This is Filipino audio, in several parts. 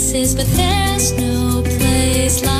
places, but there's no place like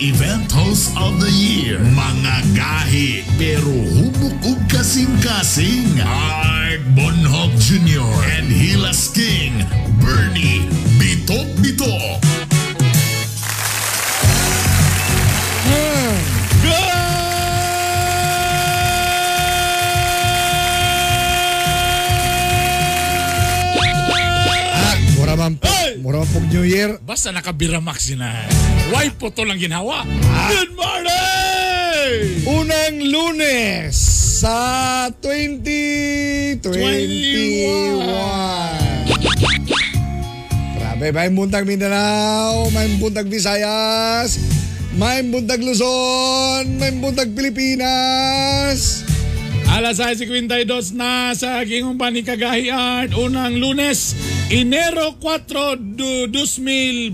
Event Host of the Year. Mga gahi, pero hubok ug kasing-kasing. Art Bonhoff Jr. and Hilas King, Bernie Bitok Bitok. Po New Year. Basta nakabiramax yun na. Why po to lang ginawa? Good morning! Unang lunes sa 2021. Grabe, may buntag Mindanao, may buntag Visayas, may buntag Luzon, may buntag Pilipinas. Alas 6.52 na sa Gingumban ni Kagahi Art. Unang lunes, Enero 4, du- 2021.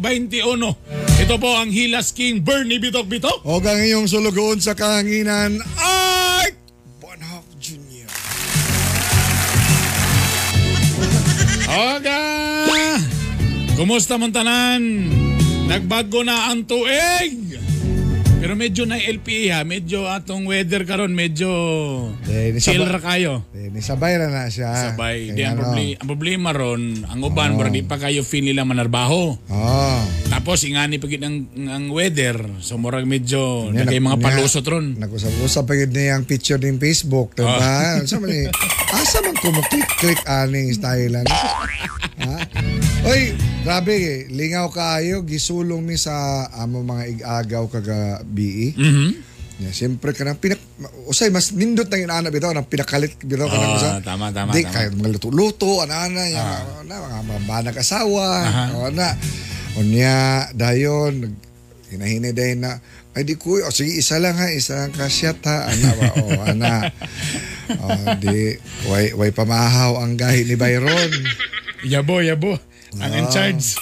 Ito po ang Hilas King Bernie Bitok Bitok. O ang iyong sulugoon sa kahanginan, Art Bonhoff Jr. Oga! Kumusta mong tanan? Nagbago na ang tuig! Pero medyo na LPE ha, medyo atong weather karon medyo Eh, chill sabay- ra kayo. Eh, nisabay na na siya. Sabay, di ang, ano, problema, ang problema ron, ang uban, oh. di pa kayo feel nila manarbaho. Oh. Tapos ingani pa ang, ang weather, so murag medyo Nya, nagay mga nya, palusot ron. Nag-usap-usap pa niya ang picture ng Facebook, diba? Ah. Asa man asa man ko click aning stylean. Ha? Oy, grabe eh. Lingaw kaayo, gisulong mi sa amo mga igagaw kaga BE. Mhm. Yeah, siyempre ka nang pinak... Usay, mas nindot na inaana bitaw, nang pinakalit bitaw ka nang Ah, usa. tama, tama, Di, tama. kahit mga luto-luto, ana-ana, yung, na, mga mabanag asawa, Aha. o na. Unya, dayon, hinahinay dayon na, ay di kuy, o sige, isa lang ha, isa lang kasyat ha, ana ba, o ana. O, di, way, way pamahaw ang gahi ni Byron. Yabo, yabo. Ang in charge.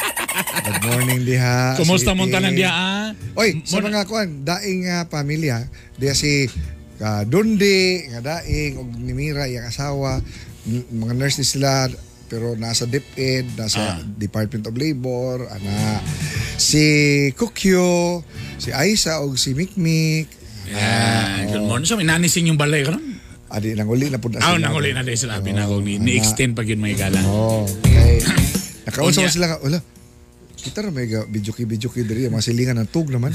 Good morning diha. Kumusta mong sweetie. tanan diya ah? Oy, sa mga kuan, daing nga pamilya, diya si uh, Dundi, nga daing, og ni Mira, yung asawa, mga nurse ni sila, pero nasa DepEd, nasa Ah. Department of Labor, ana, si Kukyo, si Aisa, og si Mikmik, Yeah, good morning. So, inanising yung balay karon. Adi nang uli na po na Ah, sila. nang uli na din sila. Binako ni, ni-extend pag yun may gala. Oh, okay. Nakausap ko sila, wala, kita ra may bijuki-bijuki diri, mga silingan ng tug naman.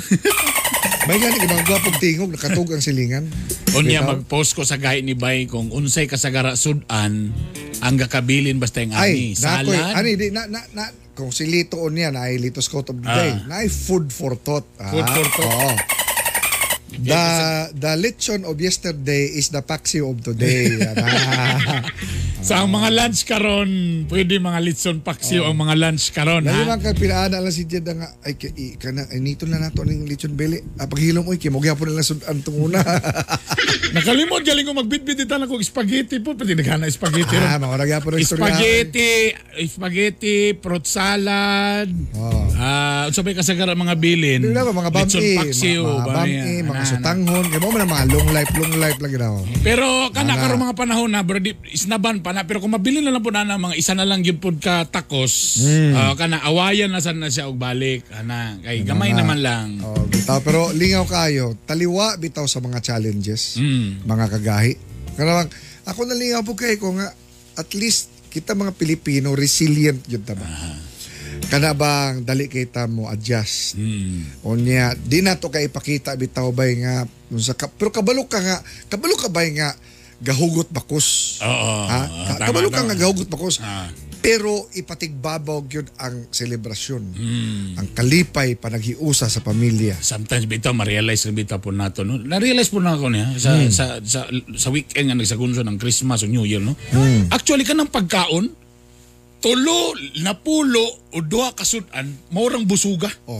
may gani, mga gwapong tingog, nakatug ang silingan. Unya mag-post ko sa gahi ni Bay kung unsay kasagara sudan ang gakabilin basta yung ani. Ay, nakoy, Salad. ani di na na, na kung si Lito on yan, ay Lito Scott of the Ah. Day, na ay food for thought. Food Ah, for thought. Oo. The the lechon of yesterday is the paksi of today. Ah. Sa ang mga lunch karon, pwede mga litson paksiw ang mga lunch karon ha. lang kay pinaana lang si Jed nga ay kay kana nito na nato ning lechon belly. Ah, paghilom oy kay mo gyapon na sudan tunguna. Nakalimot galing ko magbitbit ita na kog spaghetti po, pwede naghana spaghetti ah, mga gyapon istorya. Spaghetti, spaghetti, fruit salad. Oh. Ah, uh, sabay kasagaran mga bilin. Na ba, mga Litson bami, paksiw, mga, mga bami, bami, yan. mga sutanghon, kay mo man mga long life, long life lang ginaw. Pero kana Ana. karon mga panahon na bro, isnaban pa na pero kung mabili na lang po na na mga isa na lang gyud pod ka takos, Hmm. ah, kana awayan na sad na siya og balik. Ana, kay gamay Ana. naman lang. Oh, bitaw pero lingaw kayo, taliwa bitaw sa mga challenges, Mm. mga kagahi. Karawang ako nalingaw po kay ko nga at least kita mga Pilipino resilient yun ta ba. Kana bang dali kita mo adjust. Mm. Unya, di na to kay ipakita bitaw bay nga sa pero kabalo ka nga, kabalo ka bay nga gahugot bakos. Oo. ha? Ka- kabalo ka tama. nga gahugot bakos. Ah. Pero ipatigbabaw yun ang selebrasyon. Mm. Ang kalipay panaghiusa sa pamilya. Sometimes bitaw ma-realize rin bitaw po nato no. Na-realize po na ako niya sa Hmm. sa sa sa weekend nga nagsagunso ng Christmas o New Year no. Hmm. Actually kanang pagkaon tulo napulo o duha ka sudan maurang busuga. Oh.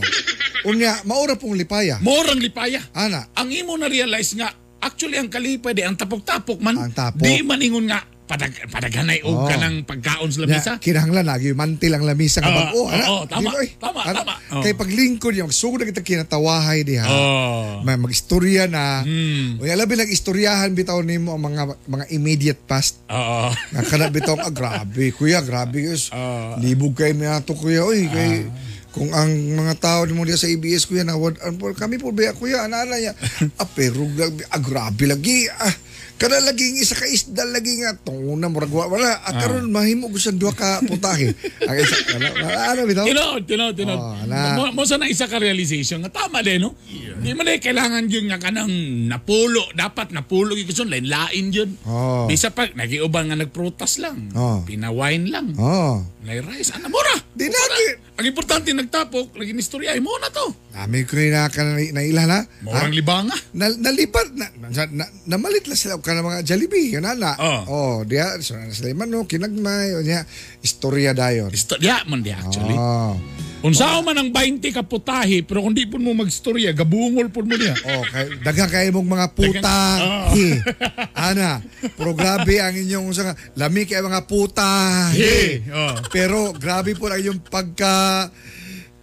Unya, maura pong lipaya. Maurang lipaya. Ana, Ang imo na realize nga actually ang kalipay di ang tapok-tapok man. Ang tapok. Di man ingon nga padag padaghanay og Oh. kanang pagkaon sa lamisa. kinahanglan lagi mantil ang lamisa nga Oo, bag. Oh, ana. oo, tama, oy. tama, Ana, tama. Oh. Kay paglingkod yung sugod na kita kinatawahay diha. Oh. May mag-istorya na. Hmm. Unya labi lang istoryahan bitaw nimo ang mga mga immediate past. Oo. Nga kana bitaw ah, grabe kuya, grabe yus. Ah. Libog kay mi ato kuya. Oy, kay kung ang mga tao mo diya sa ABS kuya na wad an po kami po ba kuya ana ana ya. ah, pero lag- ah, lagi. Ah, kada laging isa ka isda lagi nga tunguna murag wa- wala at karon mahimo gusto duha ka putahe. Ang isa ano, ano bitaw? Tinod, tinod, tinod. Oh, mo, mo sa na isa ka realization nga tama din, no? Di man kailangan yun nga kanang napulo. Dapat napulo yung kasun, lain-lain yun. Oh. Bisa pa, nagiuban nga nagprutas lang. Oh. Pinawine lang. Oh. Lay rice. Ano, mura? Di natin. Ang importante, nagtapok, lagi istorya, ay mo na to. Nami ko na ka na, na ilan ha? Murang libanga. na, nalipat na, na, na namalit lang sila ka ng mga Jollibee yun na Oh. oh diya so na sila man no kinagmay o niya istorya dayon Istorya man di actually. oh Unsao man ang 20 ka putahe, pero kung di mo magstorya, gabungol po mo niya. oh kay daghang kay mong mga puta Oh. ana pero grabe ang inyong usa nga lami kay mga puta hi Oh. pero grabe po ang inyong pagka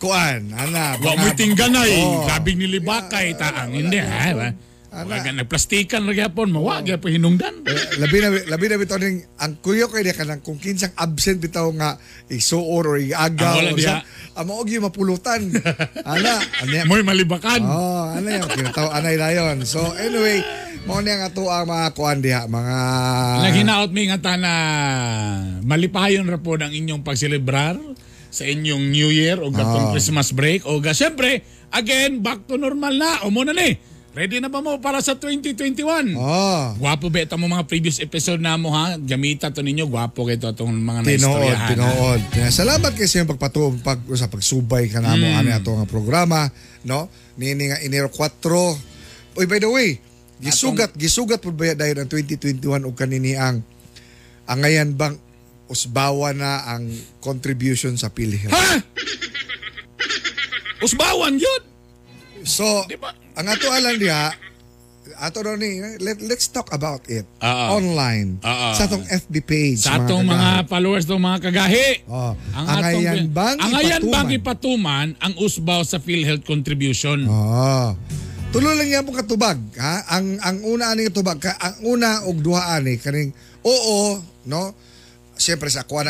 kuan ana Wa mo tingganay, Oh. gabing nilibakay taang hindi ha. Ana. Wag nagplastikan ra gyapon, mawag gyapon hinungdan. labi na labi na bitaw ning ang kuyo kay dia kanang kung kinsang absent bitaw nga isuor or Ah, iaga wala or sa amo og yung mapulutan ana anya Mo'y malibakan. oh ano yung kinataw anay dayon so anyway mo ni ang ato ang mga kuan diha mga Naghinaot mi nga tana malipayon ra po ang inyong pagselebrar sa inyong New Year o gatong Ah. Christmas break o ga syempre again back to normal na o mo na ni. Ready na ba mo para sa 2021? oh Gwapo ba ito mo mga previous episode na mo ha? Gamita to ninyo. Gwapo kayo itong mga Tinood, naistoryahan. ha? tinood. Kaya salamat kayo sa iyong pagpatuong pag, sa pagsubay ka namo Mm. ani ato nga programa, no? Nini nga Enero 4. Oy, by the way, gisugat, gisugat po ba dahil ang 2021 og kanini ang ang ngayon bang usbawa na ang contribution sa PhilHealth. Ha? Usbawan yun! So, Di ba? Ang ato alam diha, ato ro ni let, let's talk about it Ah, ah. online Ah, ah. sa atong FB page Sa atong mga kagahi. followers ng mga kagahi. Oh, ang atong- ayan bang ang ayan bang ipatuman ang usbaw sa PhilHealth contribution. Oh. Tulo lang yan po katubag. Ha? Ang ang una ani katubag, ka, ang una og duha ani kaning oo, no? Siyempre sa kuha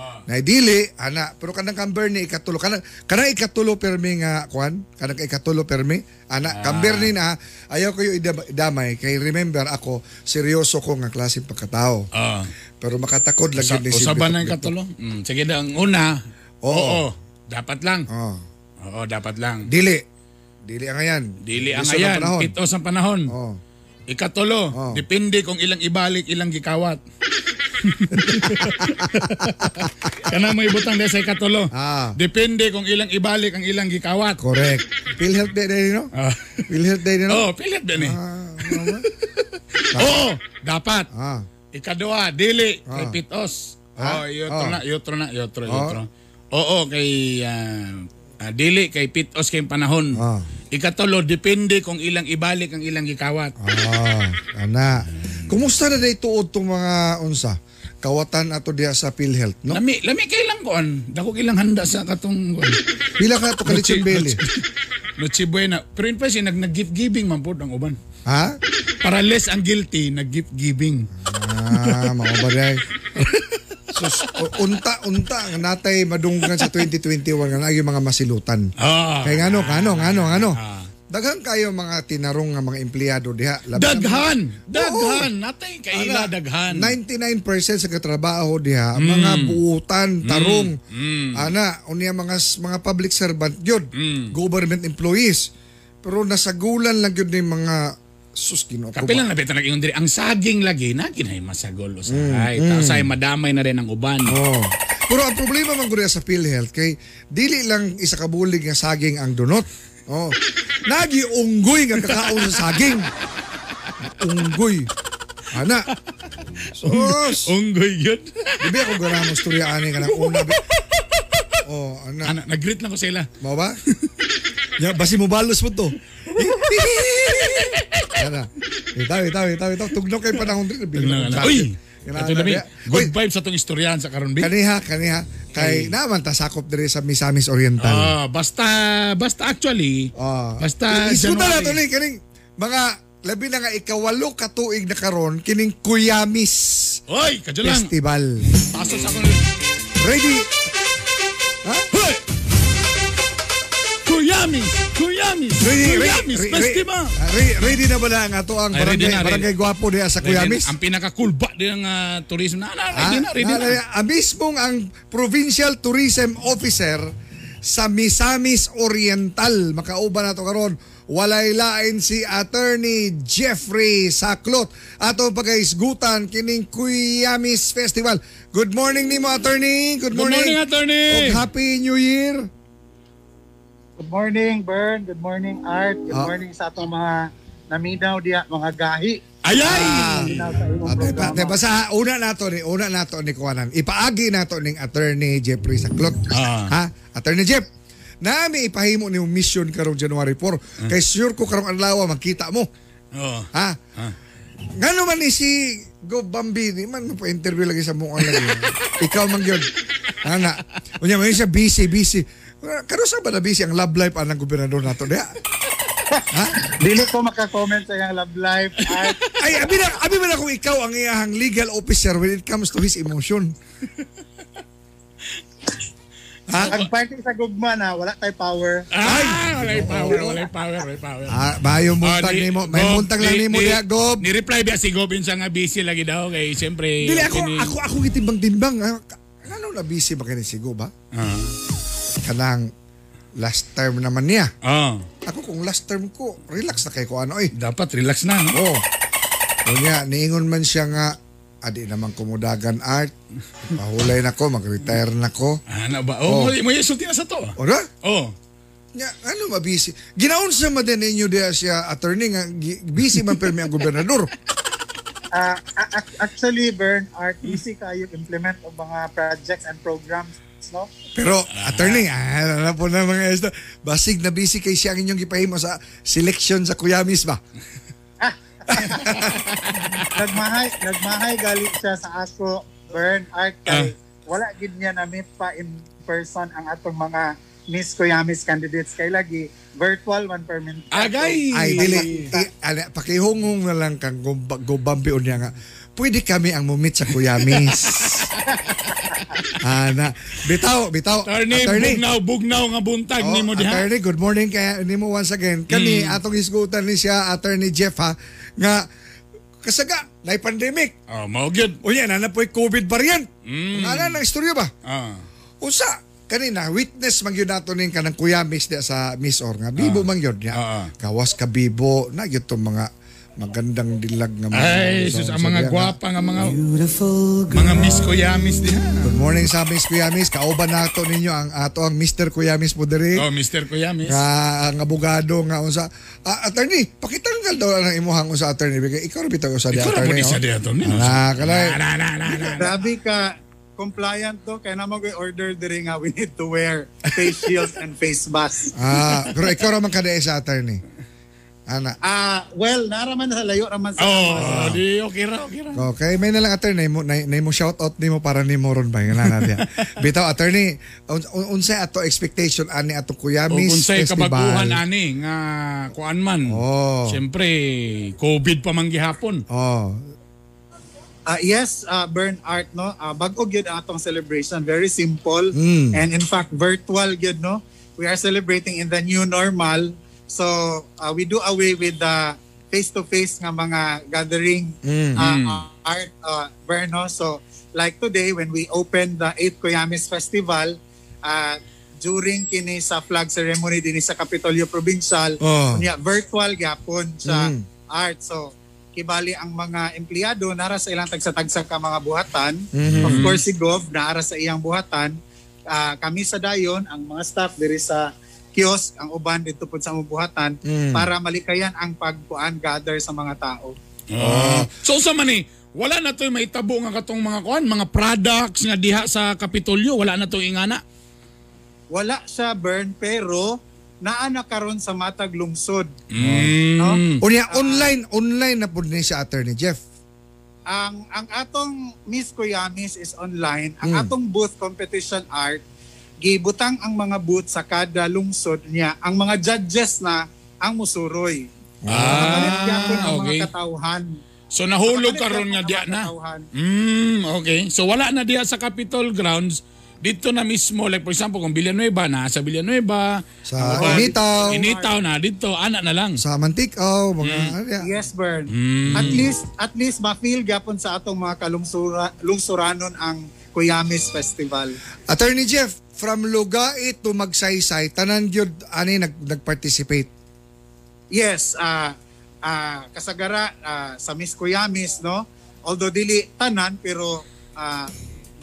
gikan. Na dili ana pero kanang kamber ni ikatulo kanang kanang ikatulo permi nga kuan kanang ikatulo permi ana kamber ni na ayaw idam- idamay kay remember ako seryoso ko nga klase pagkatao Ah. pero makatakod lang Sa, yun ni si usaban ng katulo. Mm, sige na, ang una. Oo. Oo. Dapat lang. oh Oo, dapat lang. dili dili ang ayan Dili ang ayan, panahon. pitos ang panahon. oh Ikatulo, Oh. depende kung ilang ibalik, ilang gikawat. Kana mo ibutang dahil sa ikatulo. Ah. Depende kung ilang ibalik ang ilang gikawat. Correct. PhilHealth Day din, no? Ah. PhilHealth Day din, no? Oh, pilit din eh. Ah? Oo, dapat. ah. Ikadua, dili, kay Ah. Pitos. Ah? Oh, yotro Ah. na, yotro na, yotro, Ah. yotro. Oo, kay ah, ah, dili, kay Pitos kay panahon. Ah. Ikatulo, depende kung ilang ibalik ang ilang gikawat. Ah, ana. Kumusta na day tuod tong mga unsa? Kawatan ato diha sa PhilHealth, no? Lami, lami kay lang kuan. Dako ilang handa sa katong kuan. Pila ka to kalitsyon belly? Noche buena. Pero in siya, nag, nag-gift giving man po ang uban. Ha? Para less ang guilty, nag-gift giving. Ah, mao ba day? Sus, unta unta nga natay madunggan sa 2021 nga nagyo mga masilutan. Ah. Kay ngano, ngano, ngano, ngano. Ah. Daghan kayo mga tinarong nga mga empleyado diha. Labi Daghan! Daghan! Natay kaila Ana, daghan. 99% sa katrabaho diha mga buutan, tarong. Mm. Ana, unya mga mga public servant gyud, Mm. government employees. Pero nasagulan lang gyud ni mga sus Ginoo ko. Kapilang na beto nag diri ang saging lagi na ginay masagol Mm, usahay. Tapos ay madamay na rin ang uban. Oh. Pero ang problema man gud sa PhilHealth kay dili lang isa ka bulig nga saging ang dunot. Oh. Nagi unggoy nga kakaon sa saging. Unggoy. Ana. Sus. Unggoy yun. Di ba ako gana mo storya ani ka ng una? Oh, ana. Ana, nag-greet lang ko sila. Mo ba? Ya, basi mo balos mo to. Ana. Itaw, itaw, itaw, itaw. Tugnaw kay panahon din. Tingnan nga na. Uy! Ito na Uy, Good vibes sa tong istoryahan sa karon bi. kaniha, kaniha. Kay naman ta sakop diri sa Misamis Oriental. Ah, basta basta actually, Ah. basta Isuta na January. to ni kaning mga labi na nga ikawalo ka tuig na karon kining Kuyamis Oy, kadyo lang. Festival. Paso sa akong Ready? Kuyamis! Kuyamis! Ready, Kuyamis! ready, Festival! ready, ready na ba na ang ato ang Ay, ready barangay, na, ready. barangay Gwapo diha sa Kuyamis? Ang pinaka-cool ba din ang ah, tourism na, Ah, ready na, ready na. na- Ang mismong ang Provincial Tourism Officer sa Misamis Oriental. Makauban na to karon. Walay lain si Attorney Jeffrey Saklot. Ato pagaisgutan kining Kuyamis Festival. Good morning nimo Attorney. Good Good morning. morning, attorney! Og Happy New Year. Good morning, Bern. Good morning, Art. Good Ah. morning sa atong mga naminaw diya, mga gahi. Ayay! Ah. Sa Ate, programa. ate, basta una nato ni una nato ni kuanan. Ipaagi nato ning Attorney Jeffrey Saklot. Ah. Ha? Attorney Jeff. Nami ipahimo ni mission karong January 4. Kay sure ko karong adlaw makita mo. Oh. Ha? Ah. Ngano man ni si Go Bambini man mo interview lagi sa mukha lagi. Ikaw man gyud. Ana. Unya man siya busy busy. Karo sa ba na busy ang love life anang gobernador nato diha? Dili ko maka-comment sa iyang love life, Art. Ay, abi na, abi man ako ikaw ang iyahang legal officer when it comes to his emotion. ha? Ang party sa gugma na, wala tay power. Ah, walay power, walay power, walay power. Ah, bayo muntag Ah, ni- nimo, may Gob, muntag lang ni- nimo ni- diha, Gob. Ni-reply ba si Gob sa nga busy lagi daw kay siyempre Dili ako ako ako gitimbang-timbang. ah. Ano na busy ba kini si Gob ha? Ah. Kanang last term naman niya. Ah. Ako kung last term ko, relax na kay ko ano eh. Dapat relax na, no? Oh. Kunya, niingon man siya nga, adi naman kumudagan art. Pahulay na ko, mag-retire na ko. Ano ba? Oh. Oh, mo isulti na sa to. ah. Ora? Oh. Nya, ano ba busy? Ginaon sa man din ninyo diya siya attorney nga busy man permi ang gobernador. Ah, a- actually, Bern, Art, busy kayo implement ang mga projects and programs, no? Pero attorney, ah, alam po na mga esto, basig na busy kay siya ang inyong gipahimo sa selection sa Kuyamis ba? nagmahay, nagmahay galing siya sa ako, Bern, Art, kay wala gid niya na meet pa in person ang atong mga Miss Kuyamis candidates kay lagi virtual man per minute. Agay! Ay, dili. Pakihungong na lang kang gubambi niya nga. Pwede kami ang mumit sa Kuyamis. Ana, bitaw, bitaw. Attorney, bugnaw, bugnaw nga buntag Oh, ni mo diha. attorney, good morning kaya nimo once again. Kani atong isgutan ni siya attorney Jeff ha nga kasaga na pandemic. Oh, mao gyud. Unya na na po'y COVID variant. Mm. Ano nang istorya ba? Ah. Usa kanina witness man gyud nato ning kanang kuyamis diya sa Miss Or nga bibo man gyud niya. Ah, ah. Kawas ka bibo na gyud mga magandang dilag nga mga Ay, sus, ang mga gwapa nga mga mga Miss Kuyamis diha. Good morning sa Miss Kuyamis. Kauban nato ninyo ang ato ang Mr. Kuyamis po diri. Oh, Mr. Kuyamis. nga ang abogado nga unsa ah, attorney pakitanggal daw ang imong unsa attorney Bigay- ikaw ra bitaw usa di Ikaw ra attorney sa oh. di attorney, no? Ah, kalay. Na, na, na, na, na. Grabe ka compliant to kaya na mag-order diri nga we need to wear face shield and face mask. ah pero ikaw ra man kada sa attorney ana Ah, well, naraman sa layo raman sa Oh, di okay ra, okay ra. Okay, may na lang attorney mo na, na mo shout out nimo para nimo ron ba ngana natin. Bitaw attorney, un, un, unsay ato expectation ani ato Kuya O Miss kung sa'y Festival. kabaguhan ani nga kuan man. Oh. Siyempre, COVID pa man gihapon. Oh, Ah, yes, uh, Burn Art, no? Uh, bago gyud ang atong celebration. Very simple. Mm. And in fact, virtual gyud, no? We are celebrating in the new normal. So, uh, we do away with the face-to-face nga mga gathering Mm. uh, uh, art, uh, Burn, no? So, like today, when we opened the 8th Koyamis Festival, uh, during kini sa flag ceremony din sa Kapitolyo Provincial, Oh. unya, virtual gyapon sa Mm. art. So, kibali ang mga empleyado nara sa ilang tagsa-tagsa ka mga buhatan. Mhm. Of course si Gov nara sa iyang buhatan. Ah, kami sa dayon ang mga staff diri sa kiosk ang uban dito pud sa among buhatan Mm. para malikayan ang pagkuan gather sa mga tao. Oh. So sa man ni, wala na to mahitabo nga katong mga kuan, mga products nga diha sa Kapitolyo, wala na to ingana. Wala siya burn pero naa na karon sa matag lungsod. Mm. unya online online na pud ni sa attorney Jeff. Ang ang atong Miss Kuyamis is online. Ang Mm. atong booth competition art gibutang ang mga booth sa kada lungsod niya. Ang mga judges na ang musuroy. Gyapon ang Ah, okay. mga katauhan. So nahulog karon nga mga na. Mm, okay. So wala na diha sa Capitol grounds. Dito na mismo, like for example, kung Villanueva na, sa Villanueva, Sa ang- Initaw. Initaw na, dito, anak na lang. Sa Mantikaw, mga Mm. Yes, Bern. Mm. At least at least ma-feel gyapon sa atong mga kalungsura, lungsuranon ang Kuyamis Festival. Attorney Jeff, from Lugait to Magsaysay, tanan gyud ani nag nag-participate. Yes, ah ah kasagara ah, sa Miss Kuyamis, no? Although dili tanan pero ah,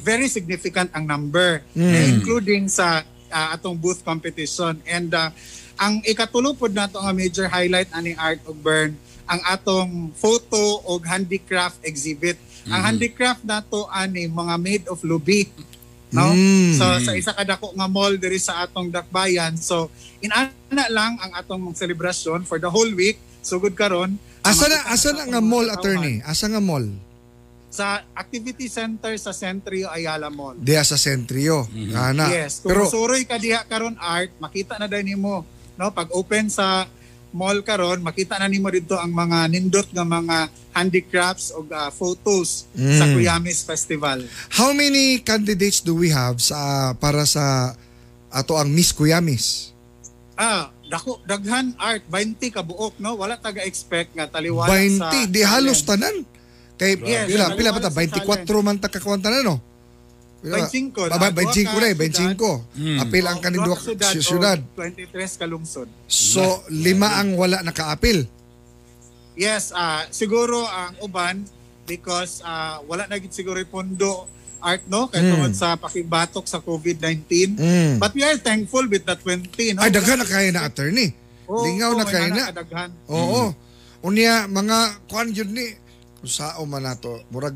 very significant ang number eh, including sa ah, atong booth competition and ah, ang ikatulupod nato nga major highlight ani Art of Burn ang atong photo o handicraft exhibit. Ang handicraft nato ani mga made of lubi. No? Mm. So sa isa ka dako nga mall diri sa atong Dakbayan. So inana lang ang atong celebration for the whole week. Sugod karon. Asa na asa sa na nga mall attorney? Asa nga mall? Sa activity center sa Centrio Ayala Mall. Diya sa Sentrio. Ana. Yes, kung Pero suroy ka diha karon art, makita na din nimo, no? Pag open sa mall karon, makita na nimo dito ang mga nindot nga mga handicrafts o ah, photos sa Mm. Kuyamis Festival. how many candidates do we have sa para sa ato ang Miss Kuyamis? Ah, dako daghan art 20 ka buok no wala taga expect nga taliwala sa 20, di halos tanan. Kay Yes, pila pila pa ta naliwala sa 24 man ta kakwanta na no. Pila- 25, Ba- ba- ah, 25 duha na eh, 25. Apil ang Oh, kanindwa duha ka syudad, sy- o syudad. 23 ka lungsod. So lima ang wala naka-apil. Yes, ah siguro ang uban because ah, wala na gid siguro yung pondo art no kay Mm. tungod sa pakibatok sa COVID-19. Mm. But we are thankful with the 20 no. Ay daghan na kaya na attorney. Oo, Lingaw na may kaya anak na. kadaghan. Oo. Unya mga kuan yun ni kung sao man nato murag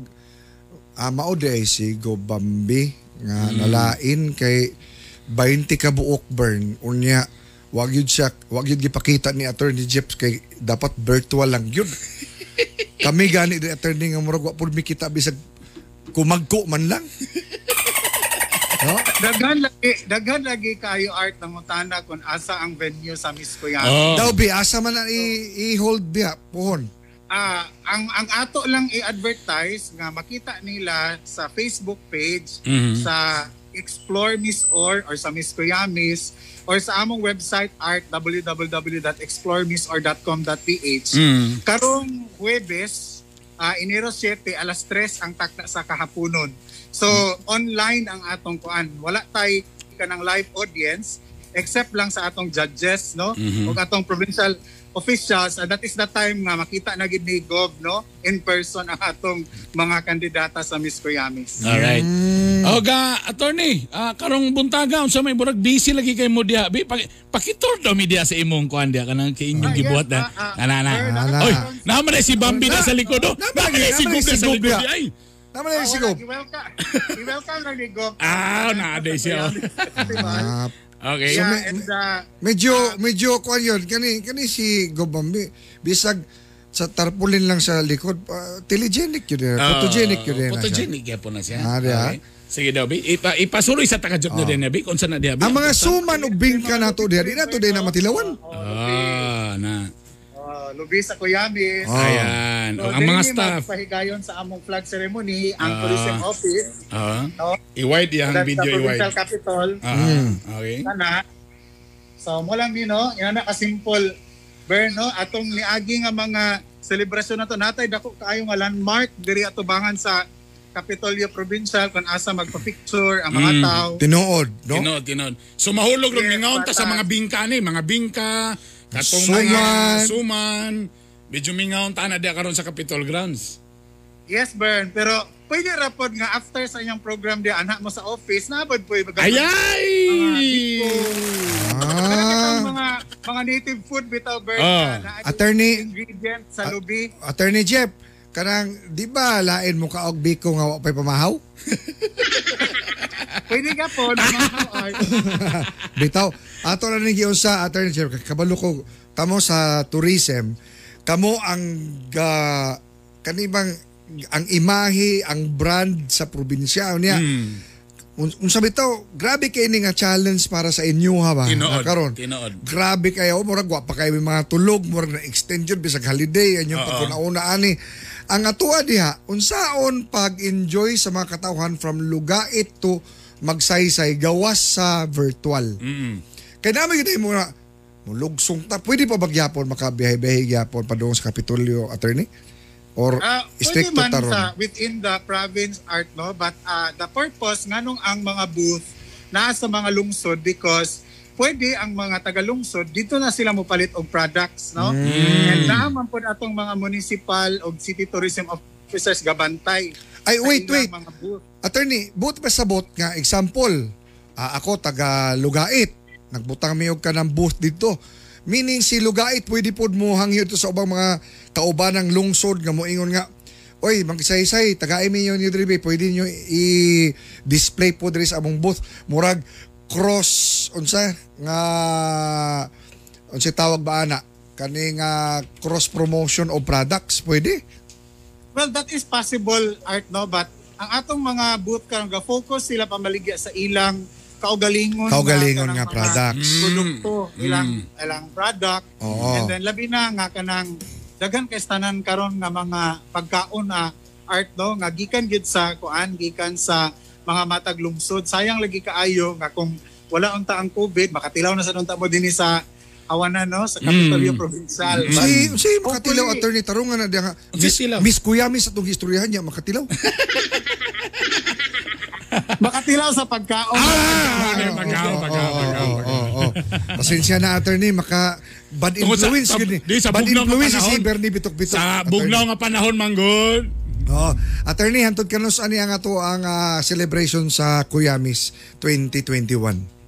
ama o ay si Go Bambi nga nalain kay 20 ka buok burn unya wag yun siya wag yun gipakita ni Attorney Jeff kay dapat virtual lang yun. Kami gani di attorney nga murag wa pud mi kita bisag kumagko man lang. no? Daghan lagi, daghan lagi kayo art ng utana kung asa ang venue sa Miss Kuya. Oh. Daw bi asa man ang i- i-hold biya pohon. Ah, ang ang ato lang i-advertise nga makita nila sa Facebook page Mhm. sa Explore Miss Or or sa Miss Kuyamis or sa among website art www.exploremissor.com.ph. Mm. Karong Huwebes, ah, Enero 7 alas 3 ang takta sa kahaponon. So online ang atong kuan. Wala tay ka ng live audience except lang sa atong judges no Mhm. ug atong provincial officials and that is the time nga makita na gid ni Gov no in person ang atong mga kandidata sa Miss Kuyamis. Alright. O ga, attorney, ah, karong buntaga, unsa may burag busy lagi kay mo diha. Bi, paki, pakitor daw mi diha sa imong kuan diha kanang kay inyong Ah, yes, gibuhat na. ah, ah, Ana na. Ana. Oy, naman na si Bambi na sa likod do. Naman lagi, si na sa likod ay. Tama na yung Oh, sigop. welcome. I-welcome na ni Gov. Ah, naaday siya, Ah, Okay. Yeah, may- and uh, medyo medyo kuan yun kani kani si Gobambi bisag sa tarpaulin lang sa likod uh, telegenic yun eh. photogenic yun eh. na. Photogenic gyapon na siya. Ah, diha. Okay. Sige daw, Bi. Ipa, ipasuloy sa taga-job na din, Bi. Kung saan na diha, Bi. Ang mga suman ug bingka nato diha di nato din na matilawan. Ah, na. Uh, Lubi sa Kuyamis. Ah. Ayan. So, ang mga staff. magpahigayon sa among flag ceremony ang Ah. tourism office. Ah. No? I-wide yang That's video, the provincial i-wide. capital. Ah, okay. Sana. So, mo lang ni no, yan na ka-simple. Ber, no, atong niagi nga mga selebrasyon na to natay dako kaayo nga landmark diri atubangan sa Kapitolyo Provincial kung asa magpa-picture ang mga Mm. tao. Tinuod, no? Tinod, tinod. So mahulog ron Yes, mingaon ta sa mga bingka ni, mga bingka, katong Suman. mga suman. Medyo mingaon ta na diha karon sa Capitol grounds. Yes, Bern, pero pwede rapod nga after sa inyong program di anak mo sa office nabod pwede mag Ayay! Ah, mga mga native food bitaw Bern Ah. na, na Attorney- ingredient sa lubi. Attorney Jeff, kanang di ba lain mo ka og biko nga wa pay pamahaw? Pwede ka po na mga art. Bitaw, ato na ning giunsa Attorney Jeff kabalo ko kamo sa tourism, kamo ang ga kanibang ang imahe, ang brand sa probinsya niya. Hmm. Un- unsa bitaw, grabe kay ni nga challenge para sa inyo ha ba? Tinuod, Na karon. tinuod. Grabe kayo, murag wa pa kayo may mga tulog, murag na extension bisag holiday anyo pagkunauna ani. Ang atua diha, unsaon pag-enjoy sa mga katawhan from lugait to magsaysay gawas sa virtual. Mm. Kaya namin gid mo na mulugsong ta. Pwede pa bagyapon makabiyahe-biyahe gyapon pa doon sa Kapitolyo attorney? Or pwede stricto man taron? sa within the province art no but ah, the purpose nganong ang mga booth naa sa mga lungsod because pwede ang mga taga-lungsod dito na sila mopalit og products no and naaman po atong mga municipal og city tourism officers gabantay Ay, wait, wait. mga booth Attorney, buti pa sa bot nga example. ah, ako taga Lugait. Nagbutang mi og ka ng booth dito. Meaning si Lugait pwede pod mo hangyo to sa ubang mga kauban ng lungsod nga moingon nga Oy, magsaysay, taga mi yun yung dribe, pwede nyo i-display po diri sa among booth. Murag cross, unsa, nga, unsa tawag ba ana? Kani nga cross promotion of products, pwede? Well, that is possible, Art, no? But ang atong mga booth karon ga focus sila pamaligya sa ilang kaugalingon Kaugalingon nga mga products. produkto Mm. ilang ilang product Oo. and then labi na nga kanang daghan kay tanan karon nga mga pagkaon na art no nga gikan gid sa kuan gikan sa mga matag lungsod sayang lagi kaayo nga kung wala unta ang covid makatilaw na sa unta mo dinhi sa awanan no sa Kapitolyo Mm. Provincial Si si makatilaw Hopefully- attorney tarungan na. Ang Miss. Miss Kuyamis atong istoryahan niya makatilaw. makatilaw sa pagkaon Ah, okay, pagkaw, pagkaw, pagkaw. Oo, oo, oo. Pasensya na attorney maka bad sa- influence sa- yun. eh. sa Bad influence si. Bernie bitok-bitok. Sa bugnaw nga panahon manggod. Oo. Attorney hantod kanos ani ang ato ang ah, celebration sa Kuyamis 2021.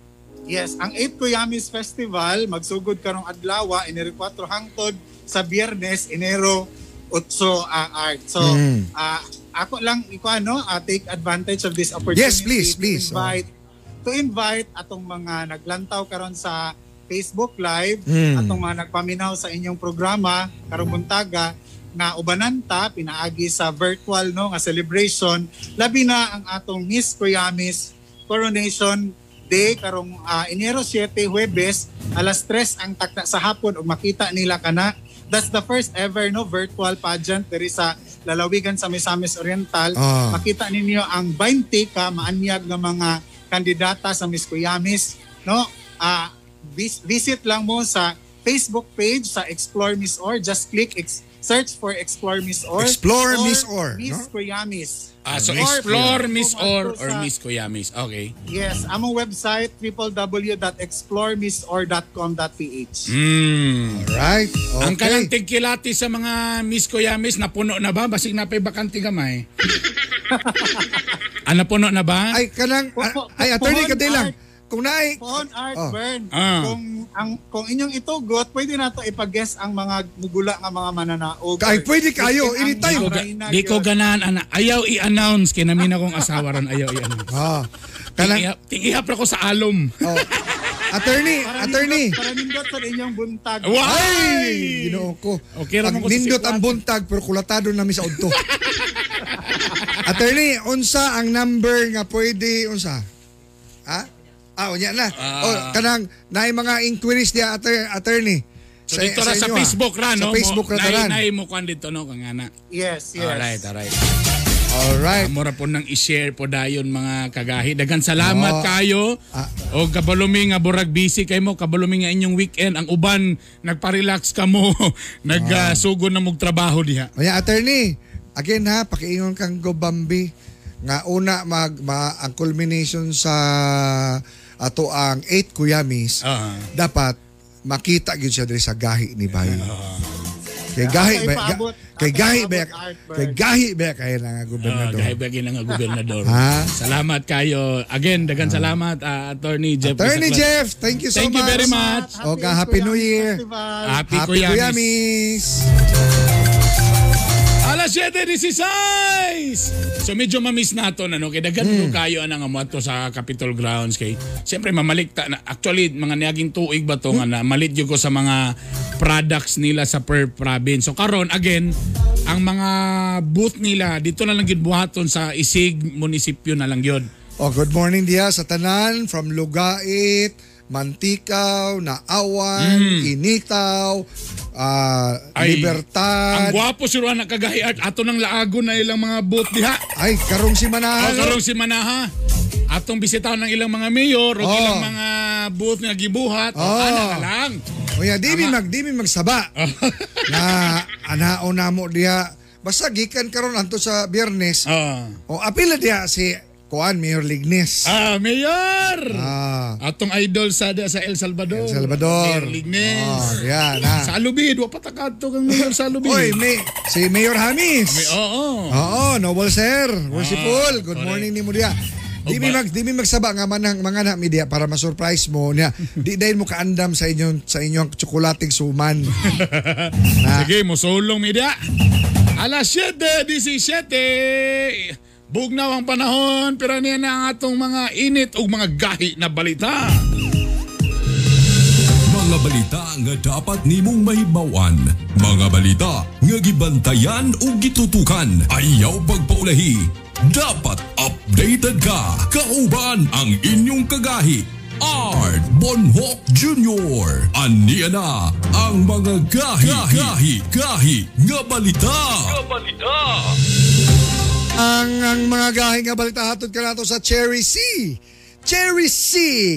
Yes, ang 8 Kuyamis Festival magsugod karong adlaw Enero 4 hangtod sa Biyernes Enero 8 ah, art. So Mm. ah, ako lang iko ano ah, take advantage of this opportunity Yes, please, to please. invite to invite atong mga naglantaw karon sa Facebook Live Mm. atong mga nagpaminaw sa inyong programa karong buntaga nga ubananta pinaagi sa virtual no nga celebration labi na ang atong Miss Kuyamis Coronation Day karong ah, Enero 7 Huwebes alas 3 ang takna sa hapon ug makita nila kana That's the first ever no virtual pageant diri sa lalawigan sa Misamis Oriental. Ah. Makita ninyo ang 20 ka maanyag nga mga kandidata sa Miss Kuyamis, no? Vis- visit lang mo sa Facebook page sa Explore Miss Or, just click ex- search for Explore Miss Or. Explore Miss Or, Miss no? Kuyamis. Ah, so Or explore Miss ano Or or Miss Kuyamis. Okay. Yes, among website www.exploremissor.com.ph. Mm. Alright. Okay. Ang kanang tigkilati sa mga Miss Kuyamis napuno na ba? Basig na pa'y bakante gamay. ah, napuno na ba? Ay, kanang, ay, attorney, kaday lang. Kung naay, Phone art Oh. burn. Ah. Kung ang kung inyong itugot, pwede na to ipag-guess ang mga mugula nga mga mananaog. Or pwede kayo, anytime. Di ko, ko ana. Ayaw i-announce. Kinamin akong asawa ron. Ayaw i-announce. ah, kanang, Tingihap, ako sa alom. oh, attorney, Para attorney. nindot- Para nindot sa inyong buntag. Wow! Ay, ginoo ko. Okay Pag ko nindot ang buntag, pero kulatado namin sa udto. attorney, unsa ang number nga pwede, unsa? Ha? Ah, unya na. Ah. oh, kanang, naay mga inquiries diya, atter- attorney. So dito ra sa inyo, ah. Facebook ra, no? Sa Facebook ra. Nay, nay mo kwan dito, no? Kangana. Yes, yes. Alright, alright. Alright. Amo ra po nang i-share po dayon mga kagahi. Dagan salamat Oo. kayo. Ah. O kabalumi nga burag busy kay mo, kabalumi nga inyong weekend. Ang uban nagpa-relax ka mo, nagsugod na mog trabaho diha. Kaya attorney, again ha, pakiingon kang Gobambi nga una mag ma, ang culmination sa ato ang 8 kuyamis Ah. dapat makita gyud siya diri sa gahi ni Bayo. Kay gahi ba kay atay gahi ba kay gahi ba kay nga Uh, gobernador. gahi bagay na nga gobernador. Ha? Salamat kayo. Again, dagan salamat ah, Attorney Jeff. Attorney. Jeff, thank you so Thank you much. very much. O ka Happy New Year. Festival. Happy, Happy Kuyamis. Kuyamis. Alas 7.16! So medyo mamiss nato na no kay daghan Hmm. mm. kayo anang amuato sa Capitol grounds kay siyempre mamalikta na actually mga niaging tuig ba to nga na malit ko sa mga products nila sa per province. So karon again ang mga booth nila dito na lang gid buhaton sa Isig munisipyo na lang yun. Oh, good morning diya sa tanan from Lugait, Mantikaw, Naawan, Initaw, ah, Ay, Libertad. Ang gwapo si Juan kagahi art ato nang laago na ilang mga booth diha. Ay, karong si O Manahan. karong si Manaha. Atong bisitaw ng ilang mga mayor o Oh. ilang mga booth nga gibuhat. Oh. ana ka lang. O ya, di mi mag di mi magsaba. na anao na mo diha. Basta gikan karon anto sa Biyernes. Ah. O apila diha si Kuan Mayor Lignes. Ah, mayor! Ah, Atong idol sa sa El Salvador. El Salvador. Mayor Lignes. Oh, yan na. Sa Alubid, wa patakad to kang mayor sa Alubid. Oy, may, si Mayor Hamis. Oo. Oo, noble sir. Worshipful. Good correct. morning ni mo diya. Di mi mag di mi magsaba nga manang mga na media para ma-surprise mo niya. Di dahil mo kaandam sa inyong sa inyong tsokolating suman. na, Sige, musulong media. Alas 7.17. Bugnaw ang panahon, pero niya na ang atong mga init o mga gahi na balita. Mga balita nga dapat nimong mahibawan. Mga balita nga gibantayan ug gitutukan. Ayaw pagpaulahi. Dapat updated ka. Kauban ang inyong kagahi. Art Bonhoc Jr. Aniya na ang mga gahi, gahi, gahi, nga balita. Nga balita. Ang, ang mga gahi nga balita hatod ka nato sa Cherry C. Cherry C,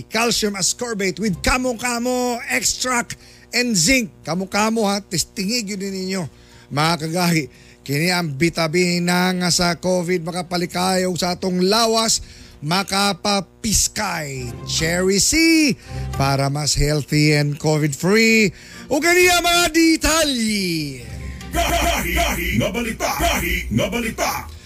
calcium ascorbate with kamo-kamo extract and zinc. Kamo-kamo ha, testingig yun ninyo. Mga kagahi, kini ang bitabina nga sa COVID makapalikayog sa atong lawas makapapiskay. Cherry C para mas healthy and COVID-free. O kaniya mga detalye. Gahi, gahi, nga balita. Gahi, nga balita.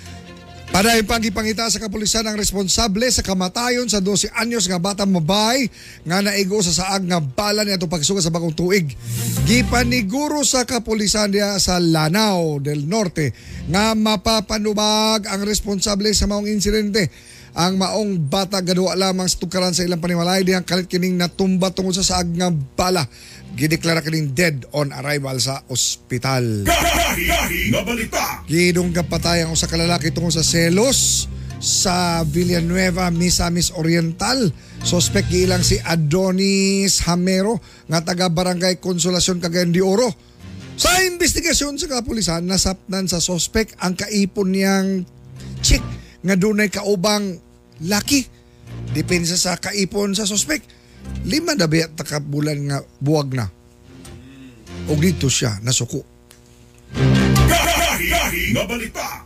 Para ipangipangita sa kapulisan ang responsable sa kamatayon sa 12 anyos nga batang mabay nga naigo sa saag nga bala niya itong pagsuga sa bagong tuig. Gipaniguro sa kapulisan niya sa Lanao del Norte nga mapapanubag ang responsable sa maong insidente. Ang maong bata gadua lamang sa tukaran sa ilang panimalay diyang kalit kining natumba tungod sa saag nga bala. Gideklara kining dead on arrival sa ospital. Gidong kapatay ang usa ka lalaki tungod sa selos sa Villanueva, Misamis Oriental. Suspect gilang si Adonis Hamero nga taga Barangay Consolacion Cagayan de Oro. Sa investigasyon sa kapulisan, nasapnan sa suspect ang kaipon niyang chick nga dunay kaubang laki. Depensa sa kaipon sa suspect. Lima na biya takabulan nga buwag na. O dito siya nasuko.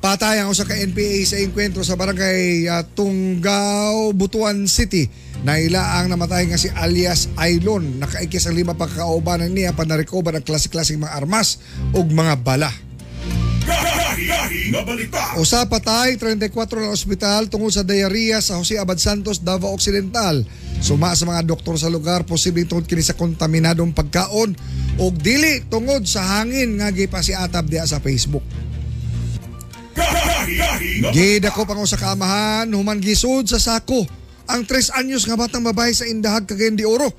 Patay ang usa ka NPA sa enkwentro sa barangay ah, Tunggao, Butuan City. Naila ang namatay nga si alias Ailon. Nakaikis ang lima pagkakaubanan niya pa na-recover ang klase-klaseng mga armas ug mga bala. Usa patay, 34 na ospital tungod sa diarrhea sa Jose Abad Santos, Davao Occidental. Suma sa mga doktor sa lugar, posibleng tungod kini sa kontaminadong pagkaon ug dili tungod sa hangin nga gipasiatab diha sa Facebook. Gidako pang usa ka amahan, human gisud sa sako. Ang 3 anyos nga batang babae sa Indahag Cagayan de Oro.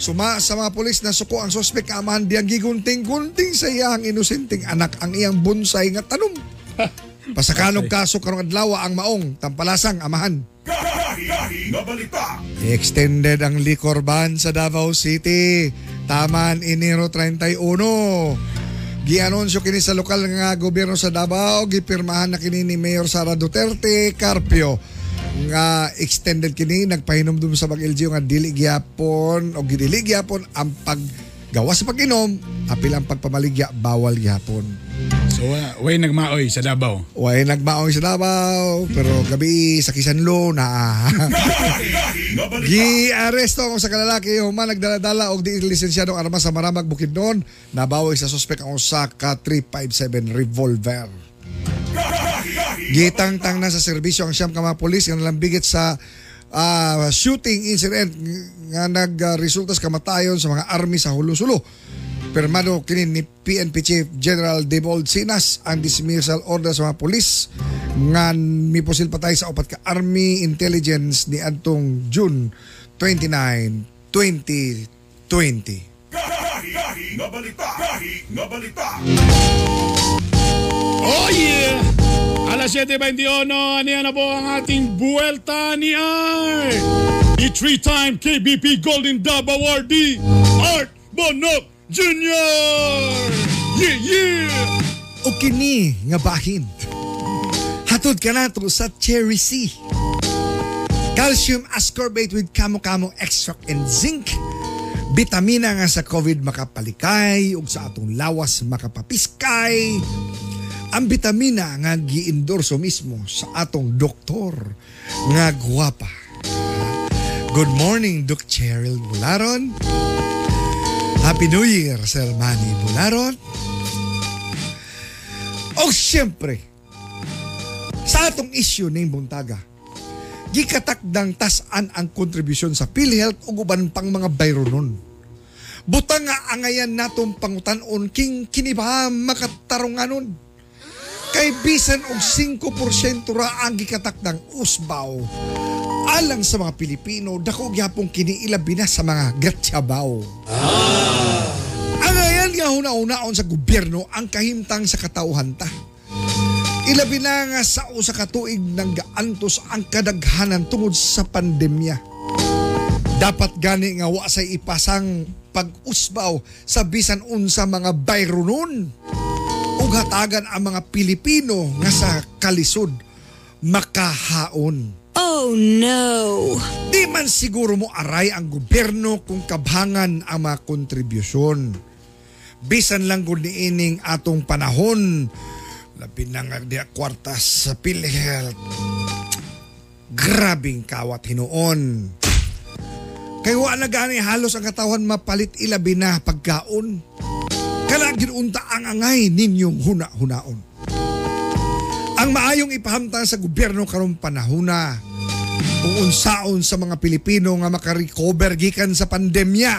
Suma sa mga pulis na suko ang sospek nga amahan diyang gigunting-gunting sa iyang inosenteng anak ang iyang bonsai nga tanom. Pasakanog kaso karong adlaw ang maong tampalasang amahan. Extended ang liquor ban sa Davao City. Taman Enero 31. Gianunsyo kini sa lokal nga gobyerno sa Davao, gipirmahan na kini ni Mayor Sara Duterte Carpio nga extended kini nagpahinom dum sa bag LGU nga dili gyapon o gidili gyapon ang paggawa sa pag-inom apil ang pagpamaligya bawal gyapon. So, uh, way nagmaoy sa Davao. Way nagmaong sa Davao pero gabi sa Kisanlo na. Gi-aresto ang sa kalalaki human nagdala-dala og di lisensyadong armas sa Maramag Bukidnon nabawi sa suspek ang usa ka 357 revolver. Gitangtang na sa serbisyo ang siyam ka mga nalambigit sa ah, shooting incident nga nagresulta sa kamatayon sa mga army sa Hulusulo. Permado kini ni PNP Chief General Debold Sinas ang dismissal order sa mga polis nga miposil patay sa upat ka Army Intelligence ni Antong June 29, 2020. Gahi, gahi nga balita. Gahi nga balita. Oh yeah! Alas 7.21, aniyan na po ang ating buwelta ni Art. The three-time KBP Golden Dove Awardee, Art Bonok Jr. Yeah, yeah! O kini nga bahin. Hatod ka na to sa Cherry C. Calcium ascorbate with kamo-kamo extract and zinc. Bitamina nga sa COVID makapalikay ug sa atong lawas makapapiskay. Ang bitamina nga giendorso mismo sa atong doktor nga guwapa. Good morning, Doc Cheryl Bularon. Happy New Year, Sir Manny Bularon. O siyempre, sa atong issue ng buntaga, gikatakdang tasan ang kontribusyon sa PhilHealth o uban pang mga bayronon. Butang nga angayan natong pangutanon king kiniba makatarunganon. Kay bisan og 5% ra ang gikatakdang usbaw. Alang sa mga Pilipino, dako gyapong kiniilabi na sa mga gatsabaw. Angayan nga huna-unaon sa gobyerno ang kahimtang sa katauhan ta. Ilabi na nga sa usa ka tuig nang gaantos ang kadaghanan tungod sa pandemya. Dapat gani nga wa say ipasang pag-usbaw sa bisan unsa mga bayronon. Ug hatagan ang mga Pilipino nga sa kalisod makahaon. Oh no! Di man siguro mo aray ang gobyerno kung kabhangan ang mga kontribusyon. Bisan lang gud niining atong panahon, labi na nga di kwartas sa PhilHealth. Grabing kawat hinuon. Kay wa na gani halos ang katawan mapalit ilabi na pagkaon. Kala ginunta ang angay ninyong huna-hunaon. Ang maayong ipahamtang sa gobyerno karong panahona kung unsaon sa mga Pilipino nga makarecover gikan sa pandemya.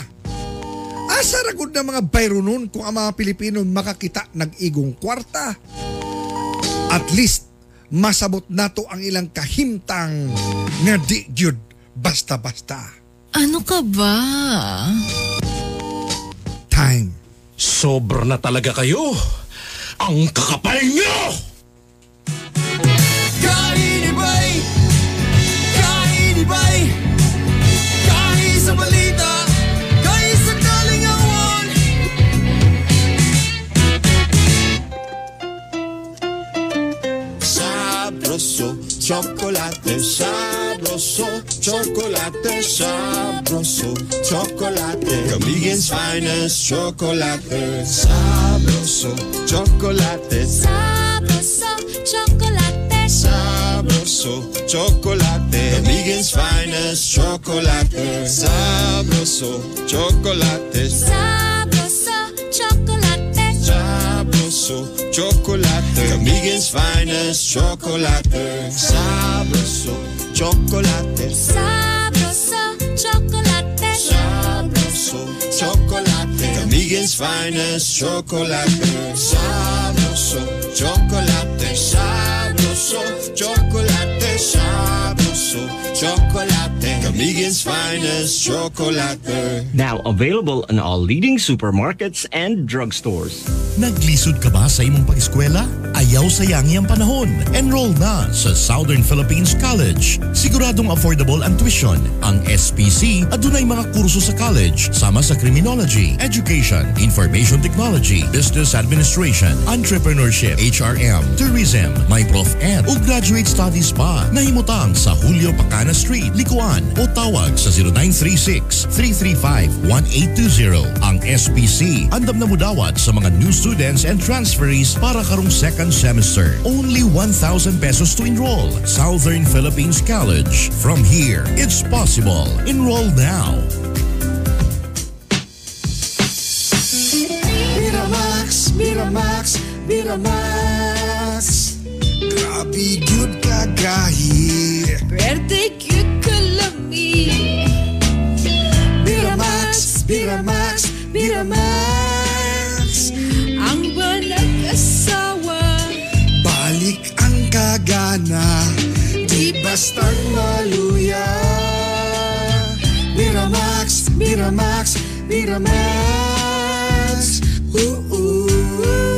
Asa ra gud na mga bayronon kung ang mga Pilipino makakita nag-igong kwarta. At least masabot nato ang ilang kahimtang nga di gyud basta-basta. Ano ka ba? Time. Sobra na talaga kayo. Ang kakapal nyo! Kainibay! Kainibay! Kahi sa balita! Kahi sa kalingawan! Sabroso, chocolate sabroso, chocolate sabroso, chocolate. Camigen's finest chocolate sabroso, chocolate. Sabroso, Sabroso chocolate, vegan's finest chocolate. Sabroso chocolate, Sabroso chocolate. sabroso chocolate, vegan's finest chocolate. Sabroso chocolate, Sabroso chocolate. sabroso chocolate, vegan's finest chocolate. Sabroso chocolate, sabroso chocolate, sabroso. chocolate, the vegan's finest chocolate. Now available in all leading supermarkets and drugstores. Naglisod ka ba sa imong pag-eskwela? Ayaw sayangi ang panahon. Enroll na sa Southern Philippines College. Siguradong affordable ang tuition. Ang SPC adunay mga kurso sa college sama sa criminology, education, information technology, business administration, entrepreneurship, HRM, tourism, may prof ed o graduate studies pa. Nahimutang sa Julio Pacana Street, Likuan o tawag sa 0936-335-1820. Ang SPC andam na mudawat sa mga new students and transferees para karong second semester. Only 1,000 pesos to enroll. Southern Philippines College. From here, it's possible. Enroll now. Miramax, Miramax, Miramax Grabe good kagahi Birthday cute kalami. Miramax, Miramax, Miramax Ang banag asawa. Balik ang kagana Di bastang maluya Miramax, Miramax, Miramax Ooh, ooh. Oh,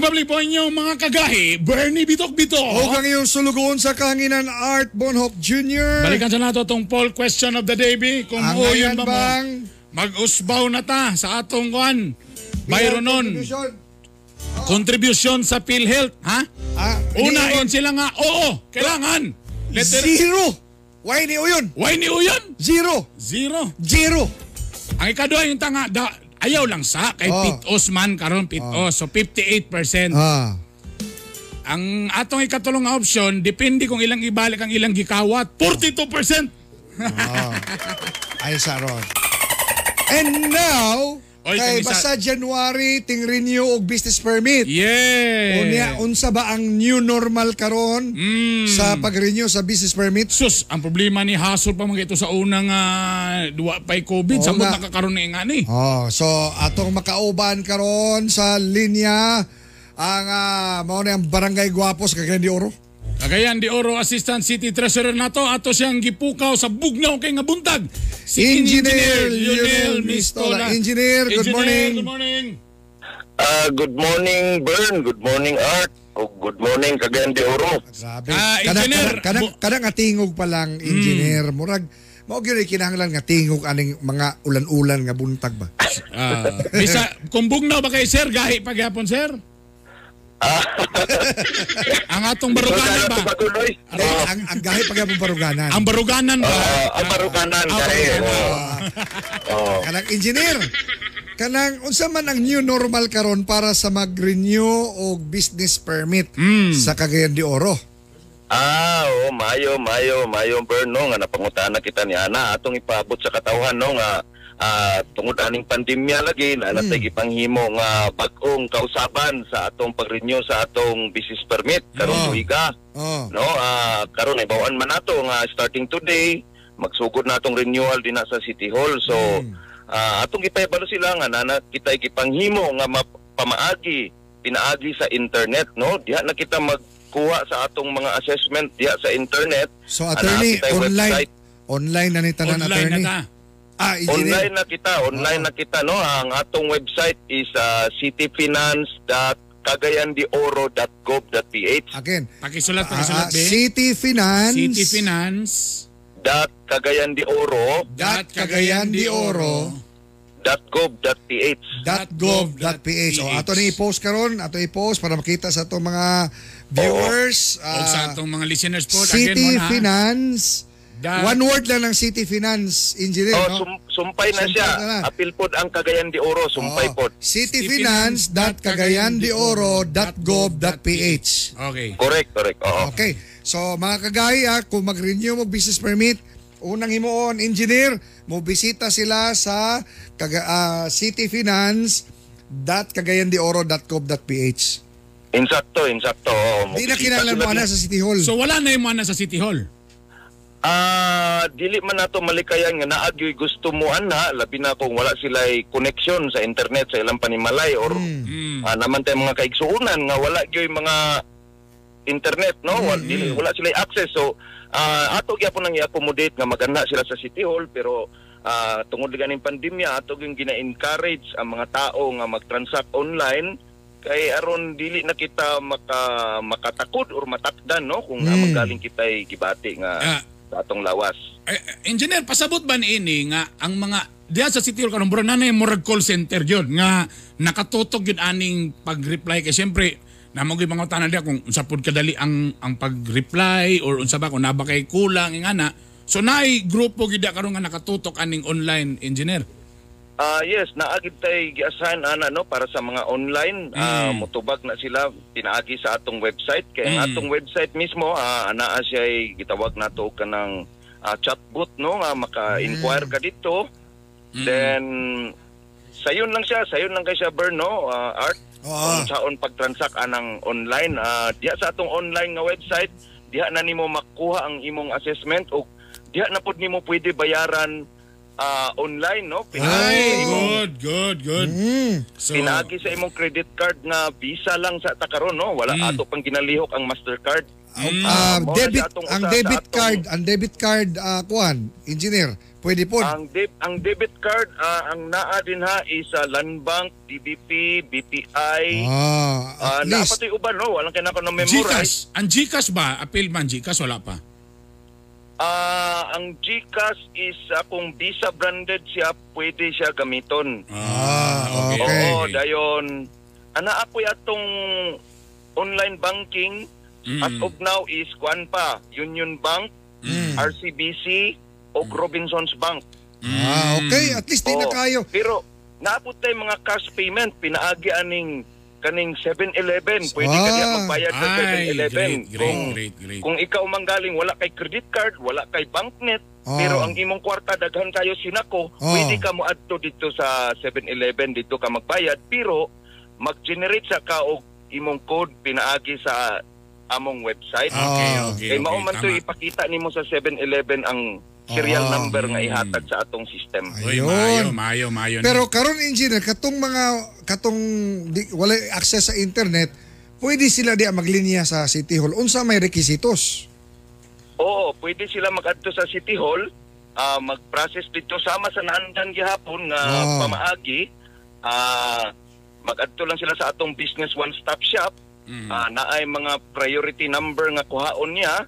May public po inyong mga kagahi, Bernie Bitok Bitok. O kang iyong sulugoon sa kahanginan Art Bonhoff Jr. Balikan sa nato tong poll question of the day, B. Kung Ang o yun ba bang mag-usbaw na ta sa atong kwan. Mayroon nun, Contribution? contribution sa PhilHealth, ha? Ah, Unahin ni- sila nga, oo, kailangan. Letter, Zero. Why ni Uyon? why ni Uyan? Zero. Zero. Zero. Ang ikadua yung tanga, da, ayaw lang sa, kay Oh. pitos man karon pitos. So 58%. Ah. Ang atong ikatulong nga option, depende kung ilang ibalik ang ilang gikawat. 42%. Ay, Saron. And now, Oy, kay kami sa- basta January, ting renew og business permit. Yeah. Unya, unsa ba ang new normal karon Mm. sa pag-renew sa business permit? Sus, ang problema ni Hasol pa mga ito sa unang uh, duwa pa'y COVID. Nakakaroon na nga ni. Oh, so atong makauban karon sa linya ang uh, mao ang Barangay Guapos Cagayan de Oro. Cagayan de Oro Assistant City Treasurer nato ato siyang gipukaw sa bugnaw kay nga buntag. Si Engineer Lionel Mistola. Engineer, good morning. Good morning. Ah, good morning, Bern. Good morning, Art. O good morning, Cagayan de Oro. Grabe. Ah, Kanang- engineer, kanang- kanang bu- kanang nga tingog pa lang engineer murag mao gyud kinahanglan nga tingog aning mga ulan-ulan nga buntag ba. Ah, bisa kung bugnaw ba kay sir gahi pagyapon sir? ang atong baruganan ba? Patuloy. Eh, ang ang gahi pag paruganan. Ang baruganan ba? Ah, ang baruganan, Ah, kare. baruganan. Oh. Kanang engineer. Kanang unsa man ang new normal karon para sa mag-renew og business permit sa Cagayan de Oro. Ah, oh, mayo, mayo, mayo, Bern, no, nga napangutana kita ni Ana, atong ipaabot sa katawhan, no, nga ah, tungod aning pandemya lagi, na natay gipanghimo nga bag-ong kausaban sa atong pag-renew sa atong business permit, karon Oh. tuiga. Oh. no ah karon ay bawaan man nato nga starting today magsugod natong renewal din na sa City Hall so ah, atong gipahibalo sila nga nana kita gipanghimo nga mapamaagi pinaagi sa internet no diha na kita magkuha sa atong mga assessment diha sa internet So Ana, attorney kita'y online website. online na ni tanan Online attorney. na ta. Ah, engineer. Online na kita, online na kita no. Ang atong website is uh, cityfinance.cagayandeoro.gov.ph. Again. Pakisulat, Ah, pakisulat, be. City Finance. City Finance. Dot dot Cagayan de Oro dot gov.ph. dot gov.ph. O ato ni i-post karon, ato i-post para makita sa atong mga viewers. o sa ah, atong mga listeners po. City again mo na. Finance. Dot- One word lang ng City Finance Engineer, Oh, no? sum- sumpay na Sumpay siya. na na. Apil pod ang Cagayan de Oro, sumpay Oo. pod. cityfinance.cagayandeoro.gov.ph Okay. Correct, correct. Oo. Okay. So mga kagaya, kung mag-renew mo business permit, unang himuon, engineer, mo bisita sila sa kaga, ah, cityfinance.cagayandeoro.gov.ph Insakto, insakto. Oo. Di na kinahanglan mo na di- sa City Hall. So wala na yung mga nasa City Hall. Ah, dili man nato malikayan nga naagyoy gusto mo ana labi na kung wala sila connection sa internet sa ilang panimalay or Mm. ah, naman tay mga kaigsuunan nga wala gyoy mga internet no wala, dili, wala sila access so ah, ato gyapon nang i-accommodate nga maganda sila sa City Hall pero ah, tungod ganing pandemya ato gyung gina-encourage ang mga tao nga mag-transact online kay aron dili na kita maka makatakod or matakdan no kung Mm. magaling kitay gibati nga Ah. Sa atong lawas. Eh, engineer, pasabot ba ini nga ang mga diya sa City kanong bro na murag call center yun nga nakatutok yun aning pag-reply. Kay siyempre namang yung mga tanan diya kung unsa pud kadali ang ang pag-reply or unsa ba kung naba kulang nga na. So naay grupo gid karon nga nakatutok aning online engineer Ah yes, naagid tay gi-assign ana no para sa mga online ah, Mm. mutubag na sila pinaagi sa atong website kay Mm. atong website mismo ah, anaa siya gitawag nato kanang ah, chatbot no nga maka-inquire ka dito. Then sayon lang siya, sayon lang kay siya Bern no, ah, art kung saon pag-transact anang online ah, diha sa atong online nga website diha na nimo makuha ang imong assessment o diha na pud nimo pwede bayaran ah, online no? Ay good good good. Mm. so Pinaagi sa imong credit card nga visa lang sa takaron no? Wala Mm. ato pang ginalihok ang Mastercard. Ah, mao na debit, ang debit atong- card, ang debit card, ah, kuan, engineer, pwede po. ang deb ang debit card ah, ang naa din ha is ah, Land Bank DBP BPI Ah, at naa least. pati uban no? Walang kina ko na memorize. Gcash. Ang Gcash ba? Appeal man Gcash wala pa ah ang GCash is ah, kung Visa branded siya pwede siya gamiton Ah, okay. Oo, dayon. Ana ako atong online banking Mm. as of now is kuan pa, Union Bank, Mm. RCBC o Robinsons Bank. Ah, okay. At least di na Oo, kayo. Pero naabot tay mga cash payment pinaagi aning kaning 7-Eleven. Pwede ka Ah. diya magbayad sa ay 7-Eleven. great Kung great great kung ikaw manggaling wala kay credit card, wala kay banknet, Ah. pero ang imong kwarta daghan kayo sinako, Ah. pwede ka mo adto dito sa 7-Eleven dito ka magbayad, pero mag-generate sa ka og imong code pinaagi sa among website. okay Ah. okay Kay mao okay man to ipakita nimo sa 7-Eleven ang serial Ah. number nga ihatag sa atong system. Uy, Ayun. maayo maayo maayo Pero karon engineer, katong mga katong di, wala access sa internet, pwede sila di maglinya sa City Hall. Unsa may rekisitos? Oo, pwede sila mag-adto sa City Hall, ah, mag-process dito sama sa naandan gihapon nga Ah. pamaagi. Ah, mag-adto lang sila sa atong business one-stop shop. Mm. Ah, naay mga priority number nga kuhaon niya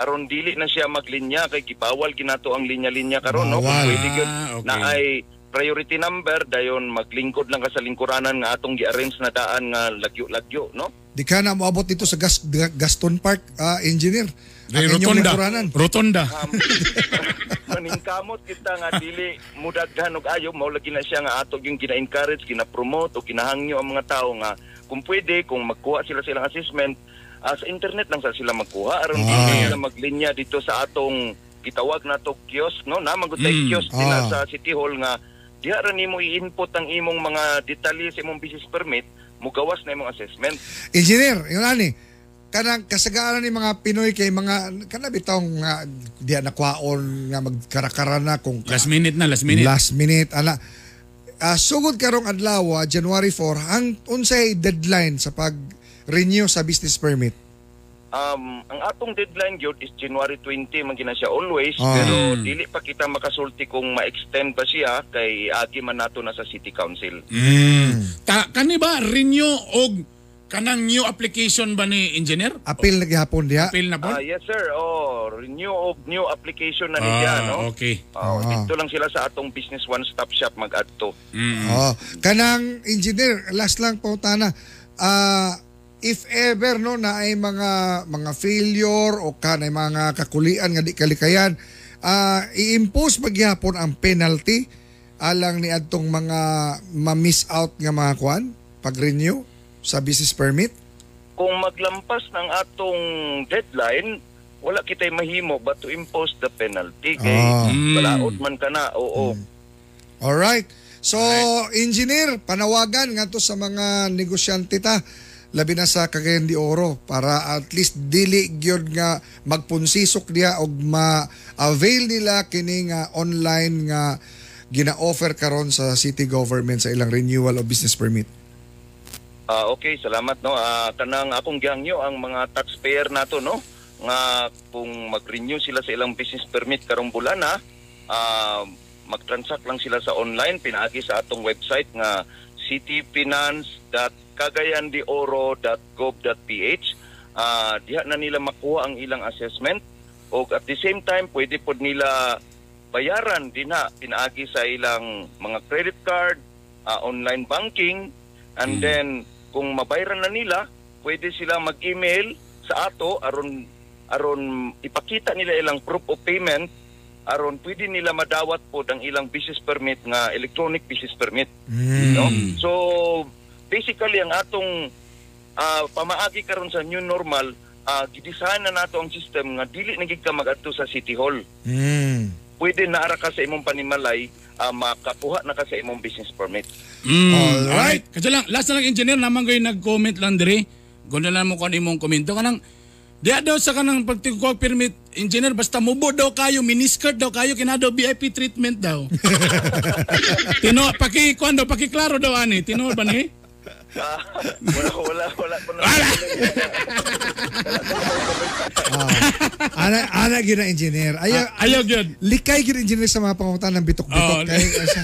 aron dili na siya maglinya kay gibawal ginato ang linya-linya karon no kung pwede gyud Ah, okay. naay priority number dayon maglingkod lang ka sa lingkuranan nga atong gi-arrange na daan nga lagyo-lagyo no Di ka na moabot dito sa Gas, Gaston Park, ah, engineer. Ang Ay, inyong rotonda lingkuranan. rotonda um, maningkamot kita nga dili mudaghan og ayo mao lagi na siya nga ato yung gina-encourage gina-promote o kinahangyo ang mga tao nga kung pwede kung magkuha sila silang assessment ah, sa internet lang sa sila magkuha aron Ah. dili sila maglinya dito sa atong gitawag na to kiosk no na magutay Mm. kiosk din Ah. sa City Hall nga diha ra nimo i-input ang imong mga detalye sa imong business permit mugawas na imong assessment Engineer, yun ani. Kanang kasagaran ni mga Pinoy kay mga kana bitaw nga diya nakwaon nga magkarakara na kung ka- last minute na last minute Last minute ana. Ah, sugod karong adlaw ah, January 4 ang unsay deadline sa pag renew sa business permit. um, ang atong deadline gyud is January 20 man gina siya always Ah. pero dili pa kita makasulti kung ma-extend ba siya kay agi man nato na sa City Council. Mm. Ta kani ba renew og kanang new application ba ni engineer? Apil na gihapon diha. Appeal na po? Ah, yes sir. Oh, renew of new application na niya, Ah, no? okay. Oh, Ah. dito lang sila sa atong business one-stop shop mag-adto. Oh, kanang engineer, last lang po tana. Ah, if ever no na ay mga mga failure o kanay mga kakulian nga di kalikayan, ah i-impose pagyapon ang penalty alang ni adtong mga ma-miss out nga mga kwan pag-renew sa business permit. Kung maglampas ng atong deadline, wala kitay mahimo but to impose the penalty kay Ah. balaod man ka na. Oo. All right. So, engineer, panawagan nga to sa mga negosyante ta labi na sa Cagayan de Oro para at least dili gyud nga magpunsisok diya og ma-avail nila kini nga online nga gina-offer karon sa city government sa ilang renewal of business permit. Ah, okay, salamat no. Ah, kanang akong gihangyo ang mga taxpayer nato no nga kung mag-renew sila sa ilang business permit karong bulan na ah, mag-transact lang sila sa online pinaagi sa atong website nga cityfinance.cagayandeoro.gov.ph ah diha na nila makuha ang ilang assessment. O at the same time pwede pod nila bayaran din na pinaagi sa ilang mga credit card, ah, online banking. And then kung mabayaran na nila pwede sila mag-email sa ato aron aron ipakita nila ilang proof of payment aron pwede nila madawat po ang ilang business permit nga electronic business permit. No? So basically ang atong ah, pamaagi karon sa new normal uh, gidesign na nato ang system nga dili na gid ka magadto sa city hall Mm. pwede na ara ka sa imong panimalay ah, makakuha na ka sa imong business permit Mm, Alright. alright. Kasi lang, last na lang engineer naman kayo nag-comment lang dire. Guna lang mo ano imong komento. Kanang, diya daw sa kanang pagtikuha permit, engineer, basta mubo daw kayo, miniskirt daw kayo, kinado VIP treatment daw. Tino, paki, kuan daw, pakiklaro daw ani. Tino ba ni? Ah, wala wala wala na Ah. ana ana gyud na engineer. Ayaw Ah, ayaw gyud. Likay gyud engineer sa mga pangungutan ng bitok-bitok Oh, kay asa.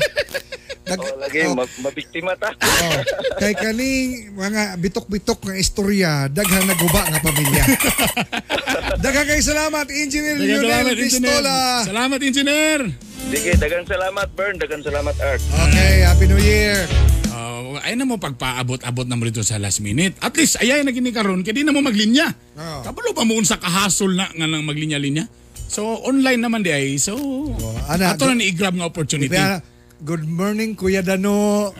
Dag, oh, lagi oh, ma- mabiktima ta oh, kay kaning mga bitok-bitok nga istorya daghan naguba nga pamilya. Daghang kay salamat Engineer Dagan Lionel salamat, engineer. Pistola. Salamat, engineer. sige dagan salamat Bern dagan salamat Art Okay, Happy New Year. Uh, ay na mo pagpaabot-abot na mo rito sa last minute. At least, ayay na gini karon kaya di na mo maglinya. Oh. Kabalo pa mo sa kahasol na nga nang maglinya-linya. So, online naman di ay. So, ana, ato na ni-grab nga opportunity. Kaya, good morning Kuya Dano.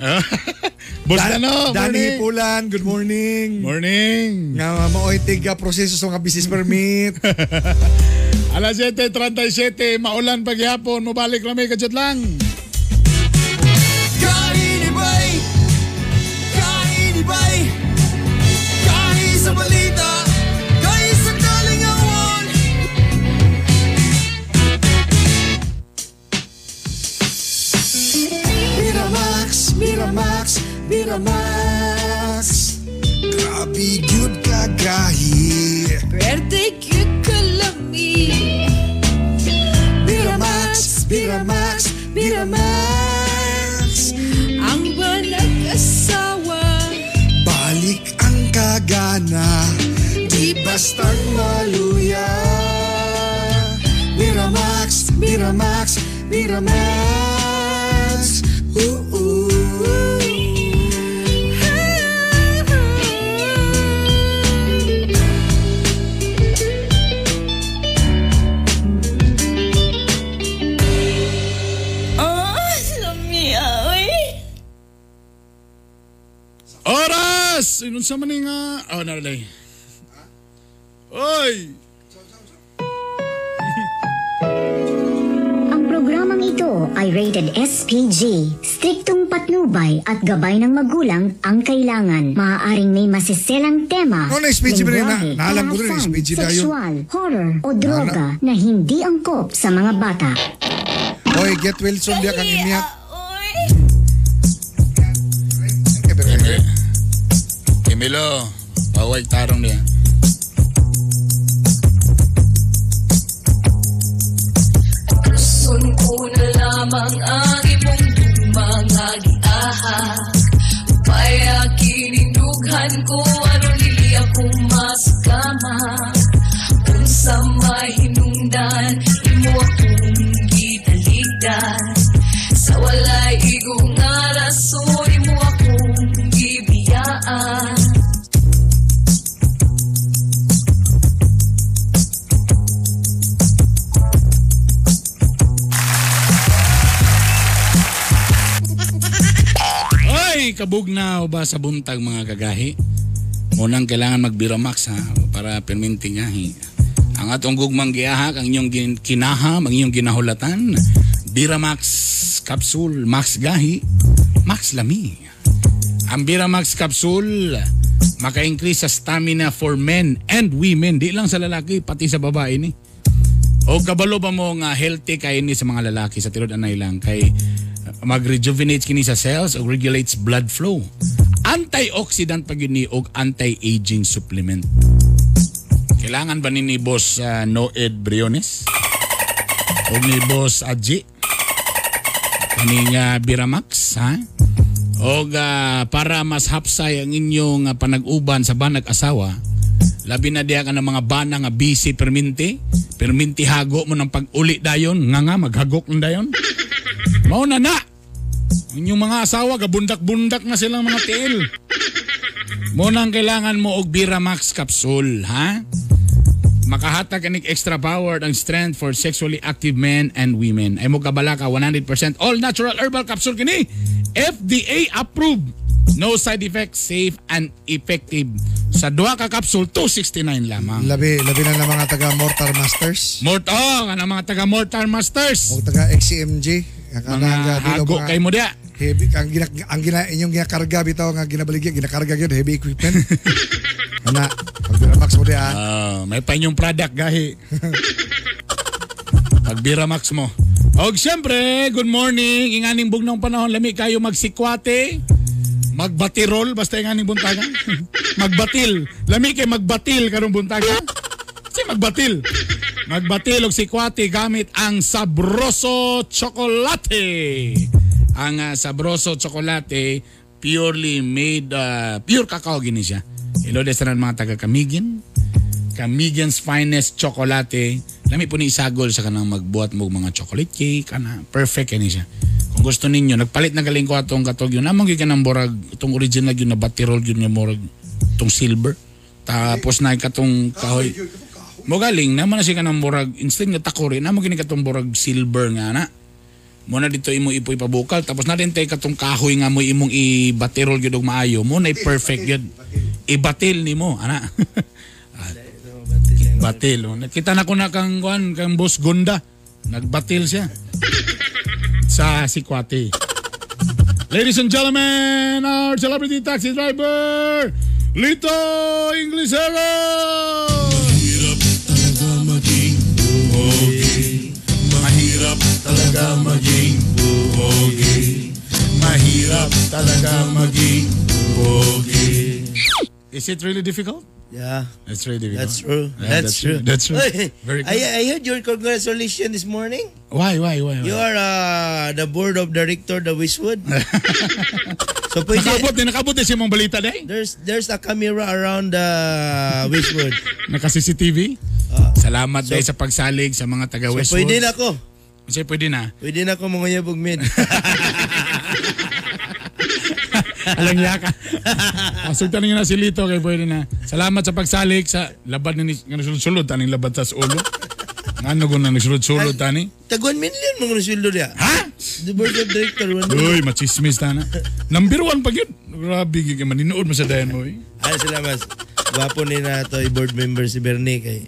Boss Dan- Dano, Dani. Hipulan, good morning. Morning. Nga maoy tiga proseso sa mga business permit. Alas 7.37, maulan paghihapon, mabalik na may kadyat lang. Miramax Grabe gyud kagahi. Birthday cute kalami. Miramax Miramax Miramax Ang banag asawa. Balik ang kagana. Di bastang maluya Miramax, Miramax, Miramax Ooh, ooh. Oh, Oras! Inun sa man nga... Oh, naralay. Oy! Ang programang ito ay rated SPG. Striktong patnubay at gabay ng magulang ang kailangan. Maaaring may masiselang tema, Oh, na-SPG ba rin? Na- lengguwahe, naalam ko rin, karahasan, SPG tayo. sexual, horror o droga na hindi angkop sa mga bata. Oy, get Wilson dia kang imiyak. Emilio, pawag tarong niya. Gusto ko na lamang ang imong mga giaha Upay aking indughan ko ano nili ako masukama Kung sa mahinungdan, imo akong gitaligdan Sa walay Ay, kabugnaw ba sa buntag mga kagahi? Munang kailangan magbiramax ha para perminti ngahi. Ang atong gugmang giahak, ang inyong kinaham, ang inyong ginahulatan, Biramax Capsule Max Gahi, Max Lami. Ang Biramax Capsule maka-increase sa stamina for men and women, di lang sa lalaki, pati sa babae ni. O kabalo ba mo nga healthy kay ni sa mga lalaki sa tilod anay lang kay uh, mag-rejuvenate kini sa cells o regulates blood flow. Antioxidant pag yun ni og anti-aging supplement. Kailangan ba ni ni Boss uh, Noed Briones? O ni Boss Adji? Kaning uh, Biramax, ha? O para mas hapsay ang inyong uh, panag-uban sa banag asawa, labi na diya ka ng mga bana nga busy perminti, perminti hago mo ng pag-uli dayon, nga nga maghagok ng dayon. Mao na na! Ang inyong mga asawa, gabundak-bundak na silang mga tiil. Mo nang kailangan mo og Biramax capsule, ha? Makahatag ka ng extra power ang strength for sexually active men and women. Ay mo kabala ka 100% all natural herbal capsule kini. FDA approved. No side effects, safe and effective. Sa duha ka capsule 269 lamang. Labi, labi na ng mga taga Mortar Masters. Mort oh, nga mga taga Mortar Masters. O taga XCMG. Mga hago kay mo dia. Heavy, ang, gina, ang gina, inyong ginakarga bitaw nga ginabaligya, ginakarga yun, heavy equipment. Ana, pag Biramax mo di ah. Ah, may pa inyong product gahi. Pag Biramax mo. Og siyempre, good morning. Inganing bugnong panahon, lami kayo magsikwate. Magbatirol, basta inganing buntagan. magbatil. Lami kay magbatil karong buntagan. Si magbatil. Magbatil og sikwate gamit ang Sabroso Chocolate. Ang ah, Sabroso Chocolate purely made uh, pure cacao gini siya. Ilodes na mga taga Camigin. Camigian's finest chocolate. Lami po ni isagol sa kanang magbuhat mo mga chocolate cake. Kana, perfect kani siya. Kung gusto ninyo, nagpalit na galing ko atong katog yun. Namang gyud ka ng borag, itong original yun na batirol yun yung morag, itong silver. Tapos na katong kahoy. Mo galing, naman na siya ng borag, instead nga takori, naman gini katong borag silver nga na. Muna dito imo ipoy pabukal tapos na din tay katong kahoy nga mo imong ibatirol gyud og maayo mo na perfect gyud. Ibatil nimo ana. Batil. oh. Nakita na ko na kang kuan kang boss Gunda. Nagbatil siya. Sa Sikwati. Ladies and gentlemen, our celebrity taxi driver, Lito Inglesero! Talaga maging buhogi. Is it really difficult? Yeah. That's really difficult. That's true. Yeah, that's, true. That's true. Very good. I, I heard your congratulations this morning. Why, why, why? why? You are uh, the board of director of Wishwood. so pwede, Nakabot nakabot din siya mong balita day. there's there's a camera around the Wishwood. Naka CCTV. Salamat dahil sa pagsalig sa mga taga. So Westwood. pwede na ako. Kasi pwede na. Pwede na ako mga yabog mid. Alang yaka. Pasugtan ninyo na si Lito kay pwede na. Salamat sa pagsalig sa labad ni nga sulod taning labad sa ulo. Ano ko na nagsulod-sulod tani? Tag 1 million mga nasildo niya. Ha? The board of director. Uy, machismis tana. Number one pag yun. Grabe, gigi maninood mo sa dayan mo eh. Ay, salamat. Gwapo ni na to board member si Bernie kay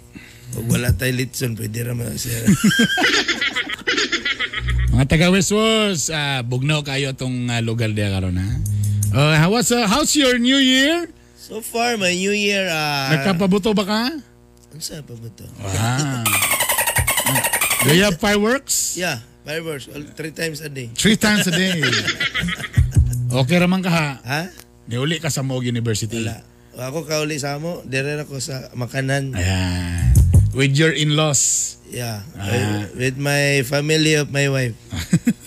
Pag wala tayo litson, pwede naman siya. Mga taga Westwoods, ah, bugnaw kayo itong ah, lugar diya karon ha. Uh, how was, uh, how's your new year? so far, my New Year, ah... Nagkapabuto ba ka? Ano sa pa ba to? Wow. Do you have fireworks? Yeah, fireworks. All, three times a day. Three times a day. Okay raman ka ha? Ha? Niuli ka sa Moog University. Wala. Ako kauli sa mo, dire ako sa makanan. Ayan. With your in-laws. Yeah. Ah. With my family of my wife.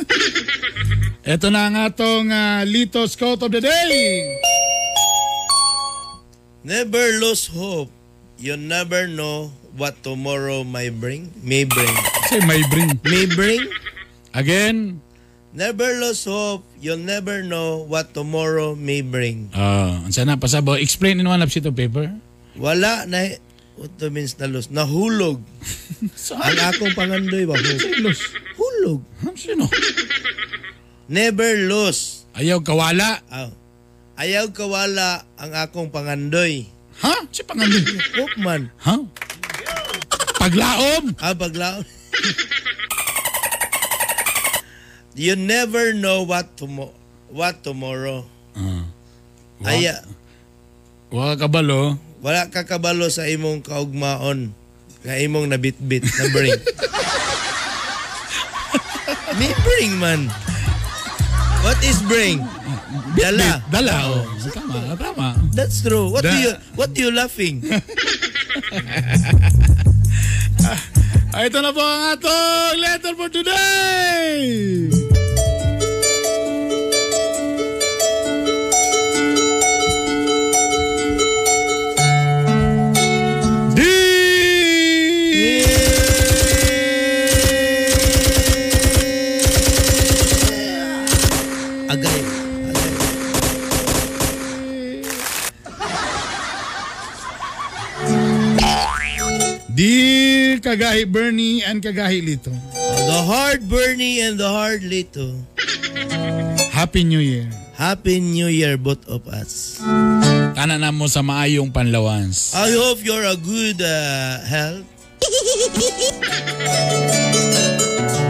Ito na ang atong ah, Litos Quote of the Day. Never lose hope. You never know what tomorrow may bring. May bring. Say may bring. May bring. Again. Never lose hope. You'll never know what tomorrow may bring. Ah, uh, sana pasabo. Explain in one sheet of paper. Wala na what to means na lose? Nahulog. Ang akong pangandoy ba? Lose. Hulog. Sino? Never lose. Ayaw kawala. Aw. Ayaw kawala ang akong pangandoy. Ha? Si pangandoy? Hukman. Ha? Paglaom. Ah, paglaom. you never know what tomo what tomorrow. Uh, Aya, Wa kabalo. wala ka kabalo sa imong kaugmaon nga imong nabitbit na bring. May bring man. What is bring? Dala. Dala. Oh. Tama, tama. That's true. What do Da- you what do you laughing? Ah, ito na po ang atong letter for today. Dear Kagahi Bernie and Kagahi Lito. The hard Bernie and the hard Lito. Happy New Year. Happy New Year both of us. Tanan na mo sa maayong panlawans. I hope you're a good uh, health.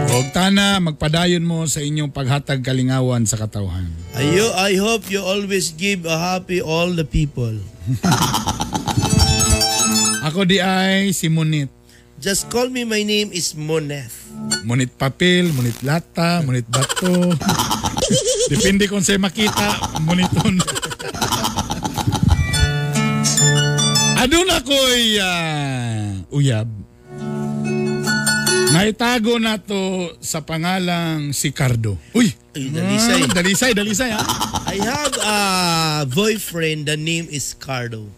Og tana magpadayon mo sa inyong paghatag kalingawan sa katawhan. I, I hope you always give a happy all the people. Ako di ay si Munit. Just call me, my name is Moneth. Munit papel, munit lata, munit bato. Depende kung sa'yo makita, muniton. Adun ako'y ah, uyab. Naitago na to sa pangalang si Cardo. Uy! Ay, dalisay. Ah, dalisay, dalisay ha. I have a boyfriend, the name is Cardo.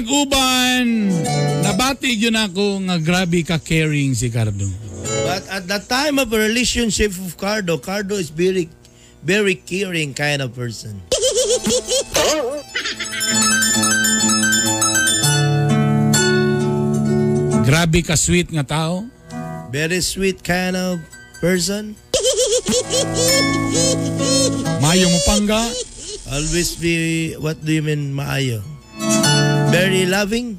Among panag-uban, nabati yun ako nga grabe ka caring si Cardo. But at the time of a relationship of Cardo, Cardo is very, very caring kind of person. Grabe ka sweet nga tao. Very sweet kind of person. Mayo mo pangga. Always be, what do you mean maayo? Very loving.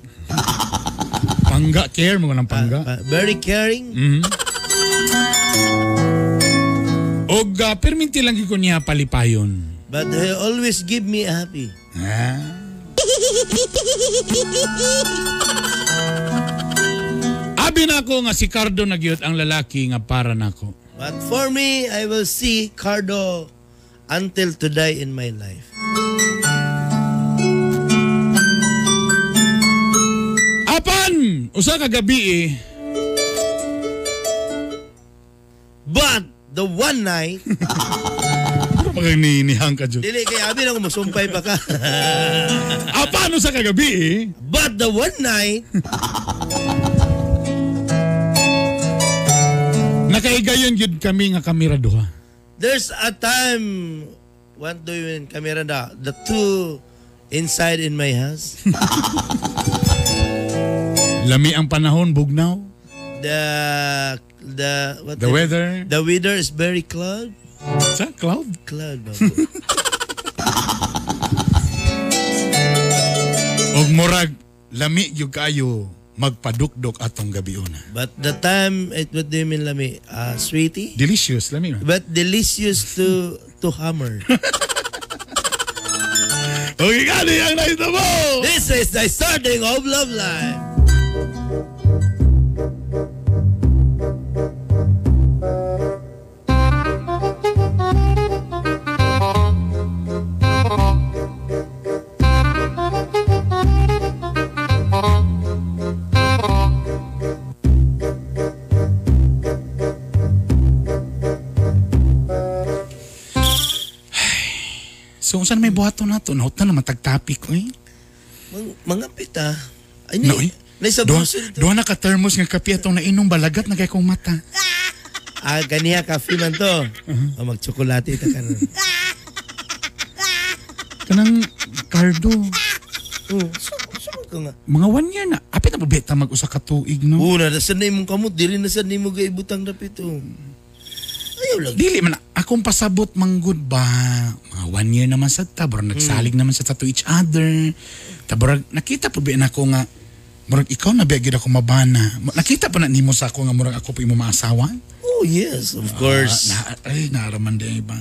Pangga, care mo ng pangga. Uh, very caring. Mhm. Og uh, perminti lang ko niya palipayon. But he always give me happy. Ah. Abi na ako nga si Cardo nagyot ang lalaki nga para nako. But for me, I will see Cardo until today in my life. Usa ka gabi eh. But the one night, Maganihang ka Diyos. dili kay abi na ko masumpay pa ka. Apan, usa ka gabi eh. But the one night, Nakaigayon yun kami nga kamera duha. there's a time, what do you mean, camera na, the two inside in my house. Lami ang panahon, bugnaw. The, the, what The weather. The weather is very cloud. Sa cloud? Cloud. Og murag, lami yung kayo magpadukdok atong gabi una. But the time, it what do you mean, lami? Uh, sweetie? Delicious, lami. But delicious to to hammer. Okay, kani ang na mo! This is the starting of love life. So, saan may buhato na to? Naut na lang matagtapik ko eh. Mang, mga pita. Ay, No, eh. Nasa Doon doon naka-thermos nga kape atong nainom balagat na kay kong mata. Ah, ganiya, kafe man to. Uh-huh. Oh, mag-tsokolate ta ka na. Kanang kardo. Oh, so, so nga. Mga one year na. Apit na ba beta mag-usa ka tuig no? Oo, na nasan na imong kamot. Dili na imong gaibutang dapit oh. Ayaw lang. Dili man. Akong pasabot manggod ba? Mga one year naman sa ta. Burag nagsalig naman sa to each other. Taburag, nakita po ba na ako nga Murag ikaw na bigyan ako mabana. Ma- Nakita pa na nimo sa ako nga murag ako po imo maasawa? Oh, yes, of course. Ah, na, ay, naraman din ba?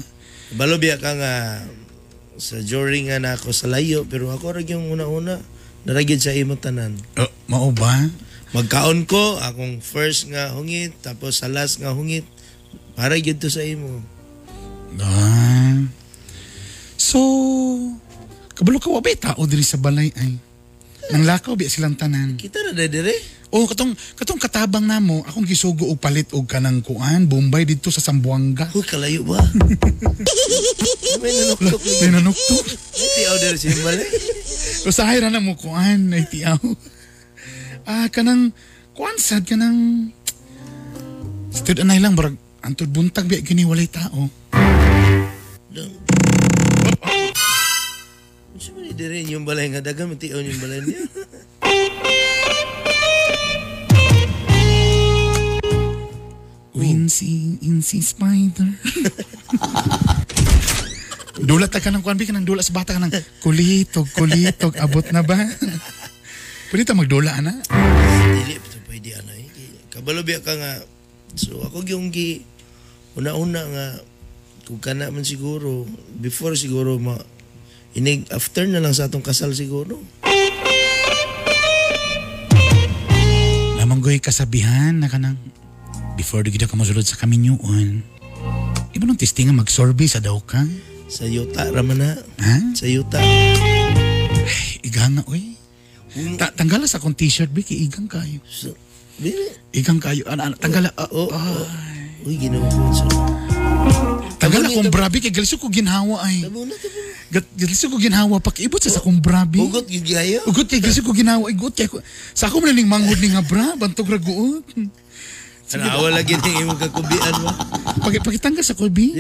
Balobya ka nga sa jury nga na ako sa layo pero ako ra yung una-una naragid sa imo tanan. Oh, mao ba? Magkaon ko akong first nga hungit tapos sa last nga hungit para gyud to sa imo. Ah. So, kabalo ka wa ba tao diri sa balay ay? Nang lakaw biya silang tanan. Kita na dire. Oh, katong katong katabang namo, akong gisugo og palit og kanang kuan, Bombay didto sa Sambuanga. Uy, kalayo ba? May nanuktok. May nanuktok. May tiyaw dire sa balay. Usahay ra na mo kuan, tiyaw. Ah, kanang kuan sad kanang Stud anay lang barag antod buntag biya gini walay tao. Sa man dire yung balay nga dagan matiaw yung balay niya. Wincy, incy spider. Dulat ka ng kuan bi kanang dula sa bata kanang kulitog, kulitog, abot na ba? Pwede ta magdula ana? Dili pwede ano eh. Kabalo biya ka nga. So ako yung gi una-una nga kung kana man siguro before siguro ma inig after na lang sa atong kasal siguro. Lamang goy kasabihan na kanang before di kita ka mosulod sa kaminyuon. Iba nung testingan mag-sorbe sa daw ka? Sa yuta raman na. Ha? Sa yuta. Igang na, uy. Ta tanggala sa akong t-shirt, kay igang kayo. So, Dili. Igang kayo. Ano, ano, tanggala. ah, Oh, ah. oh. Uy, ginawa ko. So, Tanggala akong brabi, kay galiso ko ginhawa ay. Galiso ko ginhawa, pakiibot sa sa akong brabi. Ugot gid kayo. Ugot kay galiso ko ginawa, igot kay. Sa ako man ning manghod ni nga bra, bantog raguot. Anawa lagi ning imong kakubian mo. Pag pagitanggal sa dili.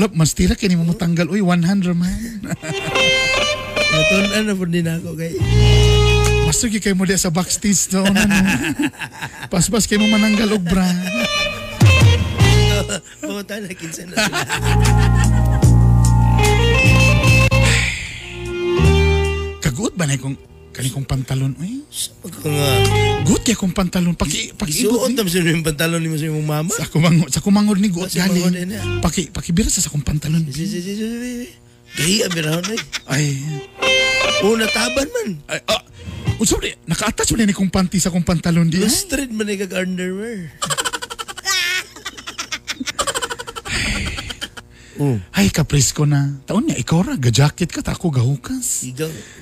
Lap, mas tira kay ni mo tanggal. Uy, 100 man. Natunan na po din ako kay. Master kay mo diya sa backstage doon. Ano. Pas-pas kay mo mananggal og bra. Pumunta na kinsa na sila. Kaguot ba na kong kani kong pantalon? Uy, Ako nga. guot kay kong pantalon. Paki, pakiibot Isuot ni. na sa yung pantalon ni mo sa imong mama. Sa kumangod, sa kumangod ni kumangod galing. na. Paki, pakibira sa sa kong pantalon. Si si si si. Kaya abirahon ay. Ay, Una taban man. ay, ah, Unsa di, naka-attach mo ni kong panty sa kong pantalon di. ay? Lustrade man ay kag underwear. Oh, Ay, kapris ko na. Taon niya, ikaw ra, ga-jacket ka, tako gahukas.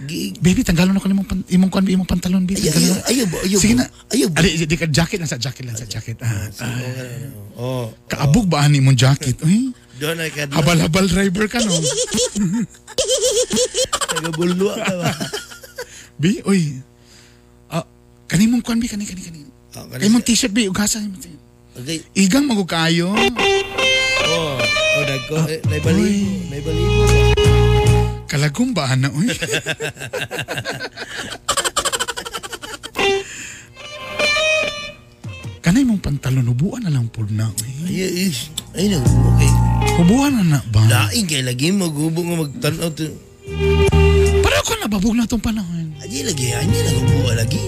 gi Baby, tanggalon ako nimong pan, imong kwan, imong pantalon, baby. Ay, Tanggalon. ayaw, ayaw ba, ayaw Sige na. Ayaw? Ali, di ka, jacket lang sa jacket lang sa jacket. Ah, ah. Oh, Kaabog ba ani mong jacket? Uy, doon ay kadlaw. habal-habal driver ka no. Nagabulwa ka ba? Bi, uy. Ah, kani mong kwan, bi, kani, kani, kani. Ah, Kani mong t-shirt, bi, ugasan. Okay. Igang magug kayo. Oh, oh dagko, eh, naibalibo, naibalibo. Kalagong ba, ana, uy? Kanay mong pantalon, hubuan na lang po na, uy. Ay, ay, ay, okay. Hubuan na na ba? Daing kay lagi maghubog nga magtanaw to. Para ko nababog na itong panahon. Ay, lagi, hindi naghubuwa lagi.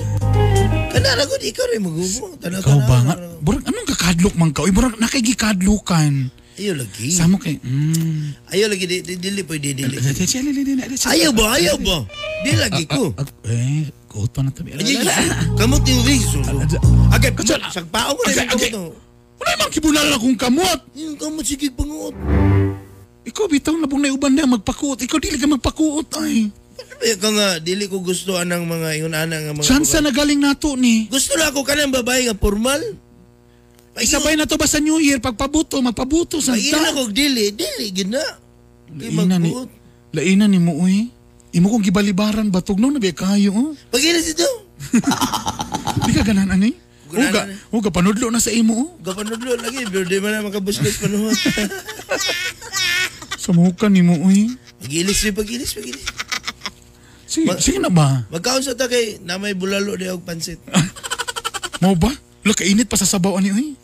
Kanara ko, di ikaw rin maghubog. Tanaw, Ikaw ba nga? Burang, anong kakadlok man ka? Uy, burang nakikikadlokan. Ayaw lagi. Samo kay, mm. Ayaw lagi, di, di, dili po, di, dili. Ayaw ba, ayaw ba? Di lagi ko. Eh, kuto na tabi. Ay, kamot yung riso. Agay, sagpao mo na yung kamot. no. Wala mang kibunal akong kamot. Yung kamot, sige, panguot. Ikaw bitaw na uban na magpakuot. Ikaw dili ka magpakuot ay. Ay, ka nga, dili ko gusto anang mga, yun anang mga... Saan sa nagaling nato ni? Gusto na ako ka ng babae nga formal. Isabay na to ba sa New Year? Pagpabuto, magpabuto sa Ay, ina ko, dili, dili, gina. Kay Ina ni- magbuot. Lainan ni mo, uy. Imo kong gibalibaran ba? Tugnaw na ba kayo, oh? Pagilis ito. Di ka ganan, ani? Ganan, Uga, ani. uga, panudlo na sa imo, oh. Gapanudlo lagi, pero di man na makabuslos panuhot. Samukan ni mo, uy. pagilis rin, pagilis, pagilis. Sige, sige na ba? Magkaon sa ta kay na may bulalo di og pansit. Mo ba? Lo, kainit pa sa sabaw, ani, uy.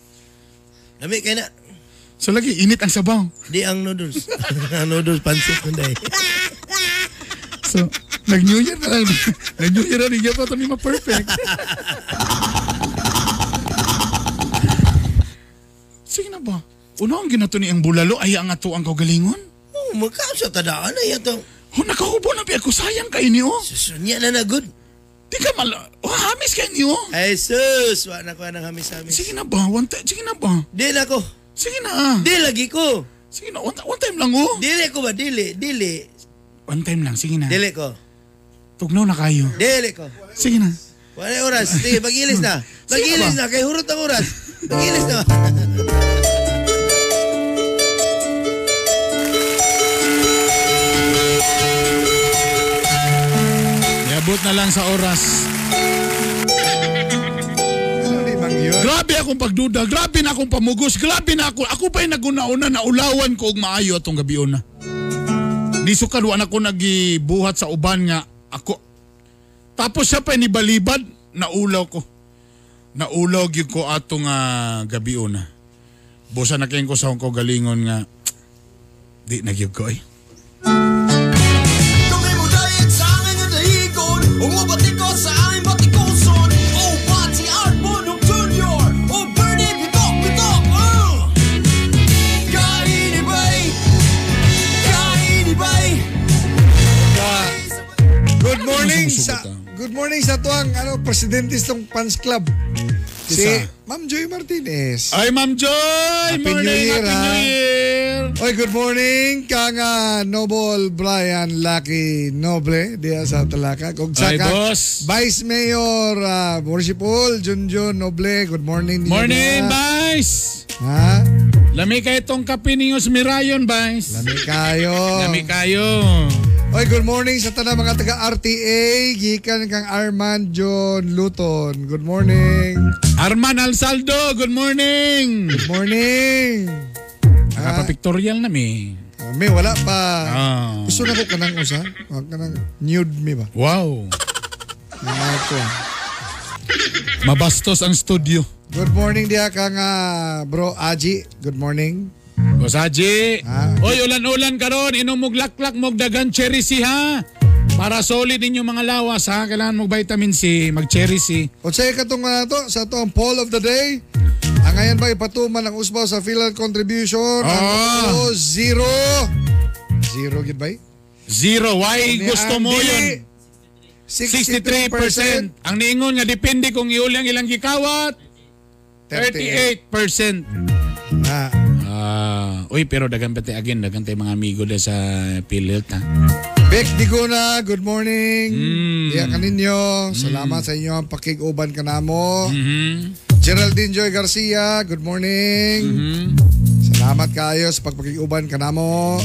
Lami kay na. So lagi, init ang sabaw. Di ang noodles. ang noodles pansit man dai. So, nag-New Year na lang. nag-New Year na rin. Yan pa ito ni ma-perfect. Sige na ba? Una ang ginato ni ang bulalo ay ang ato ang kaugalingon? Oh, magkaon sa tadaan ay ato. Oh, nakahubo na biya ko. Sayang kayo niyo. Susunya na na good. Di ka mal... Oh, hamis kayo niyo. Ay sus, wa na ko nang hamis-hamis. Sige na ba? One time, sige na ba? Di na ko. Sige na. Di lagi ko. Sige na, one, one time lang oh. Dili ko ba? Dili, dili. One time lang, sige na. Dili ko. Tugnaw na kayo. Dili ko. Sige na. Wala oras. Sige, pagilis na. Ba? na. Kay hurot ang oras. Pagilis na. Iabot na lang sa oras. Grabe akong pagduda, grabe na akong pamugos, grabe na ako. Ako pa'y naguna-una na ulawan ko og maayo atong gabi una. Di sukad wa na ko nagibuhat sa uban nga ako. Tapos siya pa ni balibad, naulaw ko. Naulaw gyud ko atong uh, gabi una. Busa na ko sa ko galingon nga di nagyug ko eh. Umabati ko sa aking batikuson Oh, Pati Arbonong Junior Oh, Bernie Bitok Bitok Oh! Kainibay Kainibay Good morning sa Good morning sa tuang ano presidente sa fans club. Si. Ma'am Joy Martinez. Ay Ma'am Joy, Happy morning, New Year, Happy ha? New Year. Oy, good morning kang ah, Noble Brian Lucky Noble diya sa Talaka. Kung sa Ay, boss. Vice Mayor uh, Worshipful Junjun Noble. Good morning. Morning. Vice. Ha? Lami kayo itong kape sa Mirayon, Vice. Lami kayo. Lami kayo. Oy, good morning sa tanang mga taga RTA, gikan kang Armand John Luton. Good morning. Arman Alsaldo, good morning. Good morning. Nakapa-pictorial na mi. Ah, may wala pa. Ah. Gusto na ko kanang usa. Wag kanang nude me ba? Wow. Ah, ito. Mabastos ang studio. Good morning dia kang ah, bro Aji. Good morning. O Saji, ah. oy ulan-ulan karon, inom mog laklak mog dagan cherry si ha. Para solid ninyo mga lawas ha, kailangan mog vitamin C, mag cherry C. Eh. O say katong na ah, to sa to poll of the day. Ah, ang ayan ba ipatuman ang usbaw sa final contribution? Oh. Ang oh, zero. Zero gid? Eh? Zero. Why o, gusto Andy, mo yun? 63%. 63%. Ang niingon nga depende kung iuli ang ilang gikawat. 38%. 38% uy pero dagan pati again, dagan tay mga amigo da sa PhilHealth ha. Beck Diguna, good morning. Mm. Diya kaninyo. Salamat sa inyo ang pakiguban kanamo. Mhm. Geraldine Joy Garcia, good morning. Mhm. Salamat kayo sa pagpakiguban kanamo.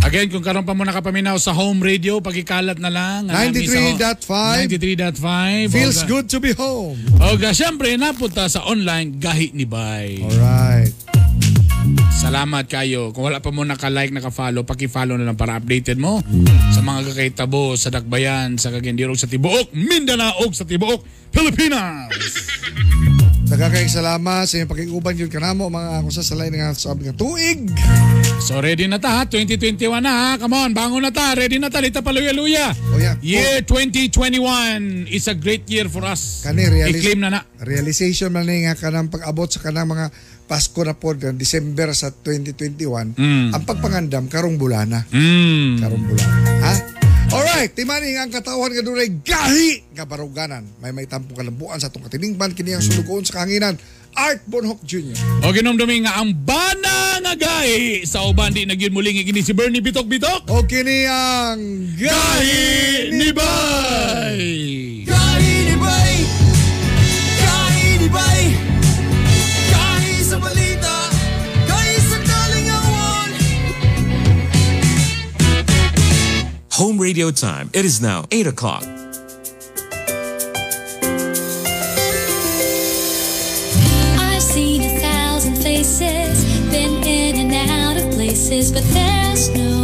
Again, kung karon pa mo nakapaminaw sa home radio, pagikalat na lang. ang aming sa- 93.5. 93.5. Feels Oga- good to be home. Oga, syempre, napunta sa online, gahi ni Bay. Alright. Salamat kayo. Kung wala pa mo naka-like, naka-follow, paki-follow na lang para updated mo sa mga kakaitabo, sa Dakbayan, sa Kagendirog, sa Tibuok, Mindanao, sa Tibuok, Pilipinas. Nagkakaing salamat sa inyong pakiguban yun kanamo mga kung sa salay nga sabi nga tuig. So ready na ta ha, 2021 na ha. Come on, bangon na ta. Ready na ta, lita paluya-luya. Oh, yeah. Year 2021 is a great year for us. Kani realis- I-claim na na. realization man ni nga kanang pag-abot sa kanang mga Pasko na po December sa 2021 Mm. ang pagpangandam karong bulana. Mm. Karong bulana. Ha? Alright, timaning ang katawan nga dunay gahi nga baruganan. May may tampo kalabuan sa atong katiningban kini ang sulugoon sa kanginan. Art Bonhoc Jr. O ginomdumi nga ang bana nga gahi sa uban di nagyud muling gini si Bernie Bitok Bitok. O kini ang Gahi ni Bay. Kainibay Home radio time. It is now 8 o'clock. I've seen a thousand faces, been in and out of places, but there's no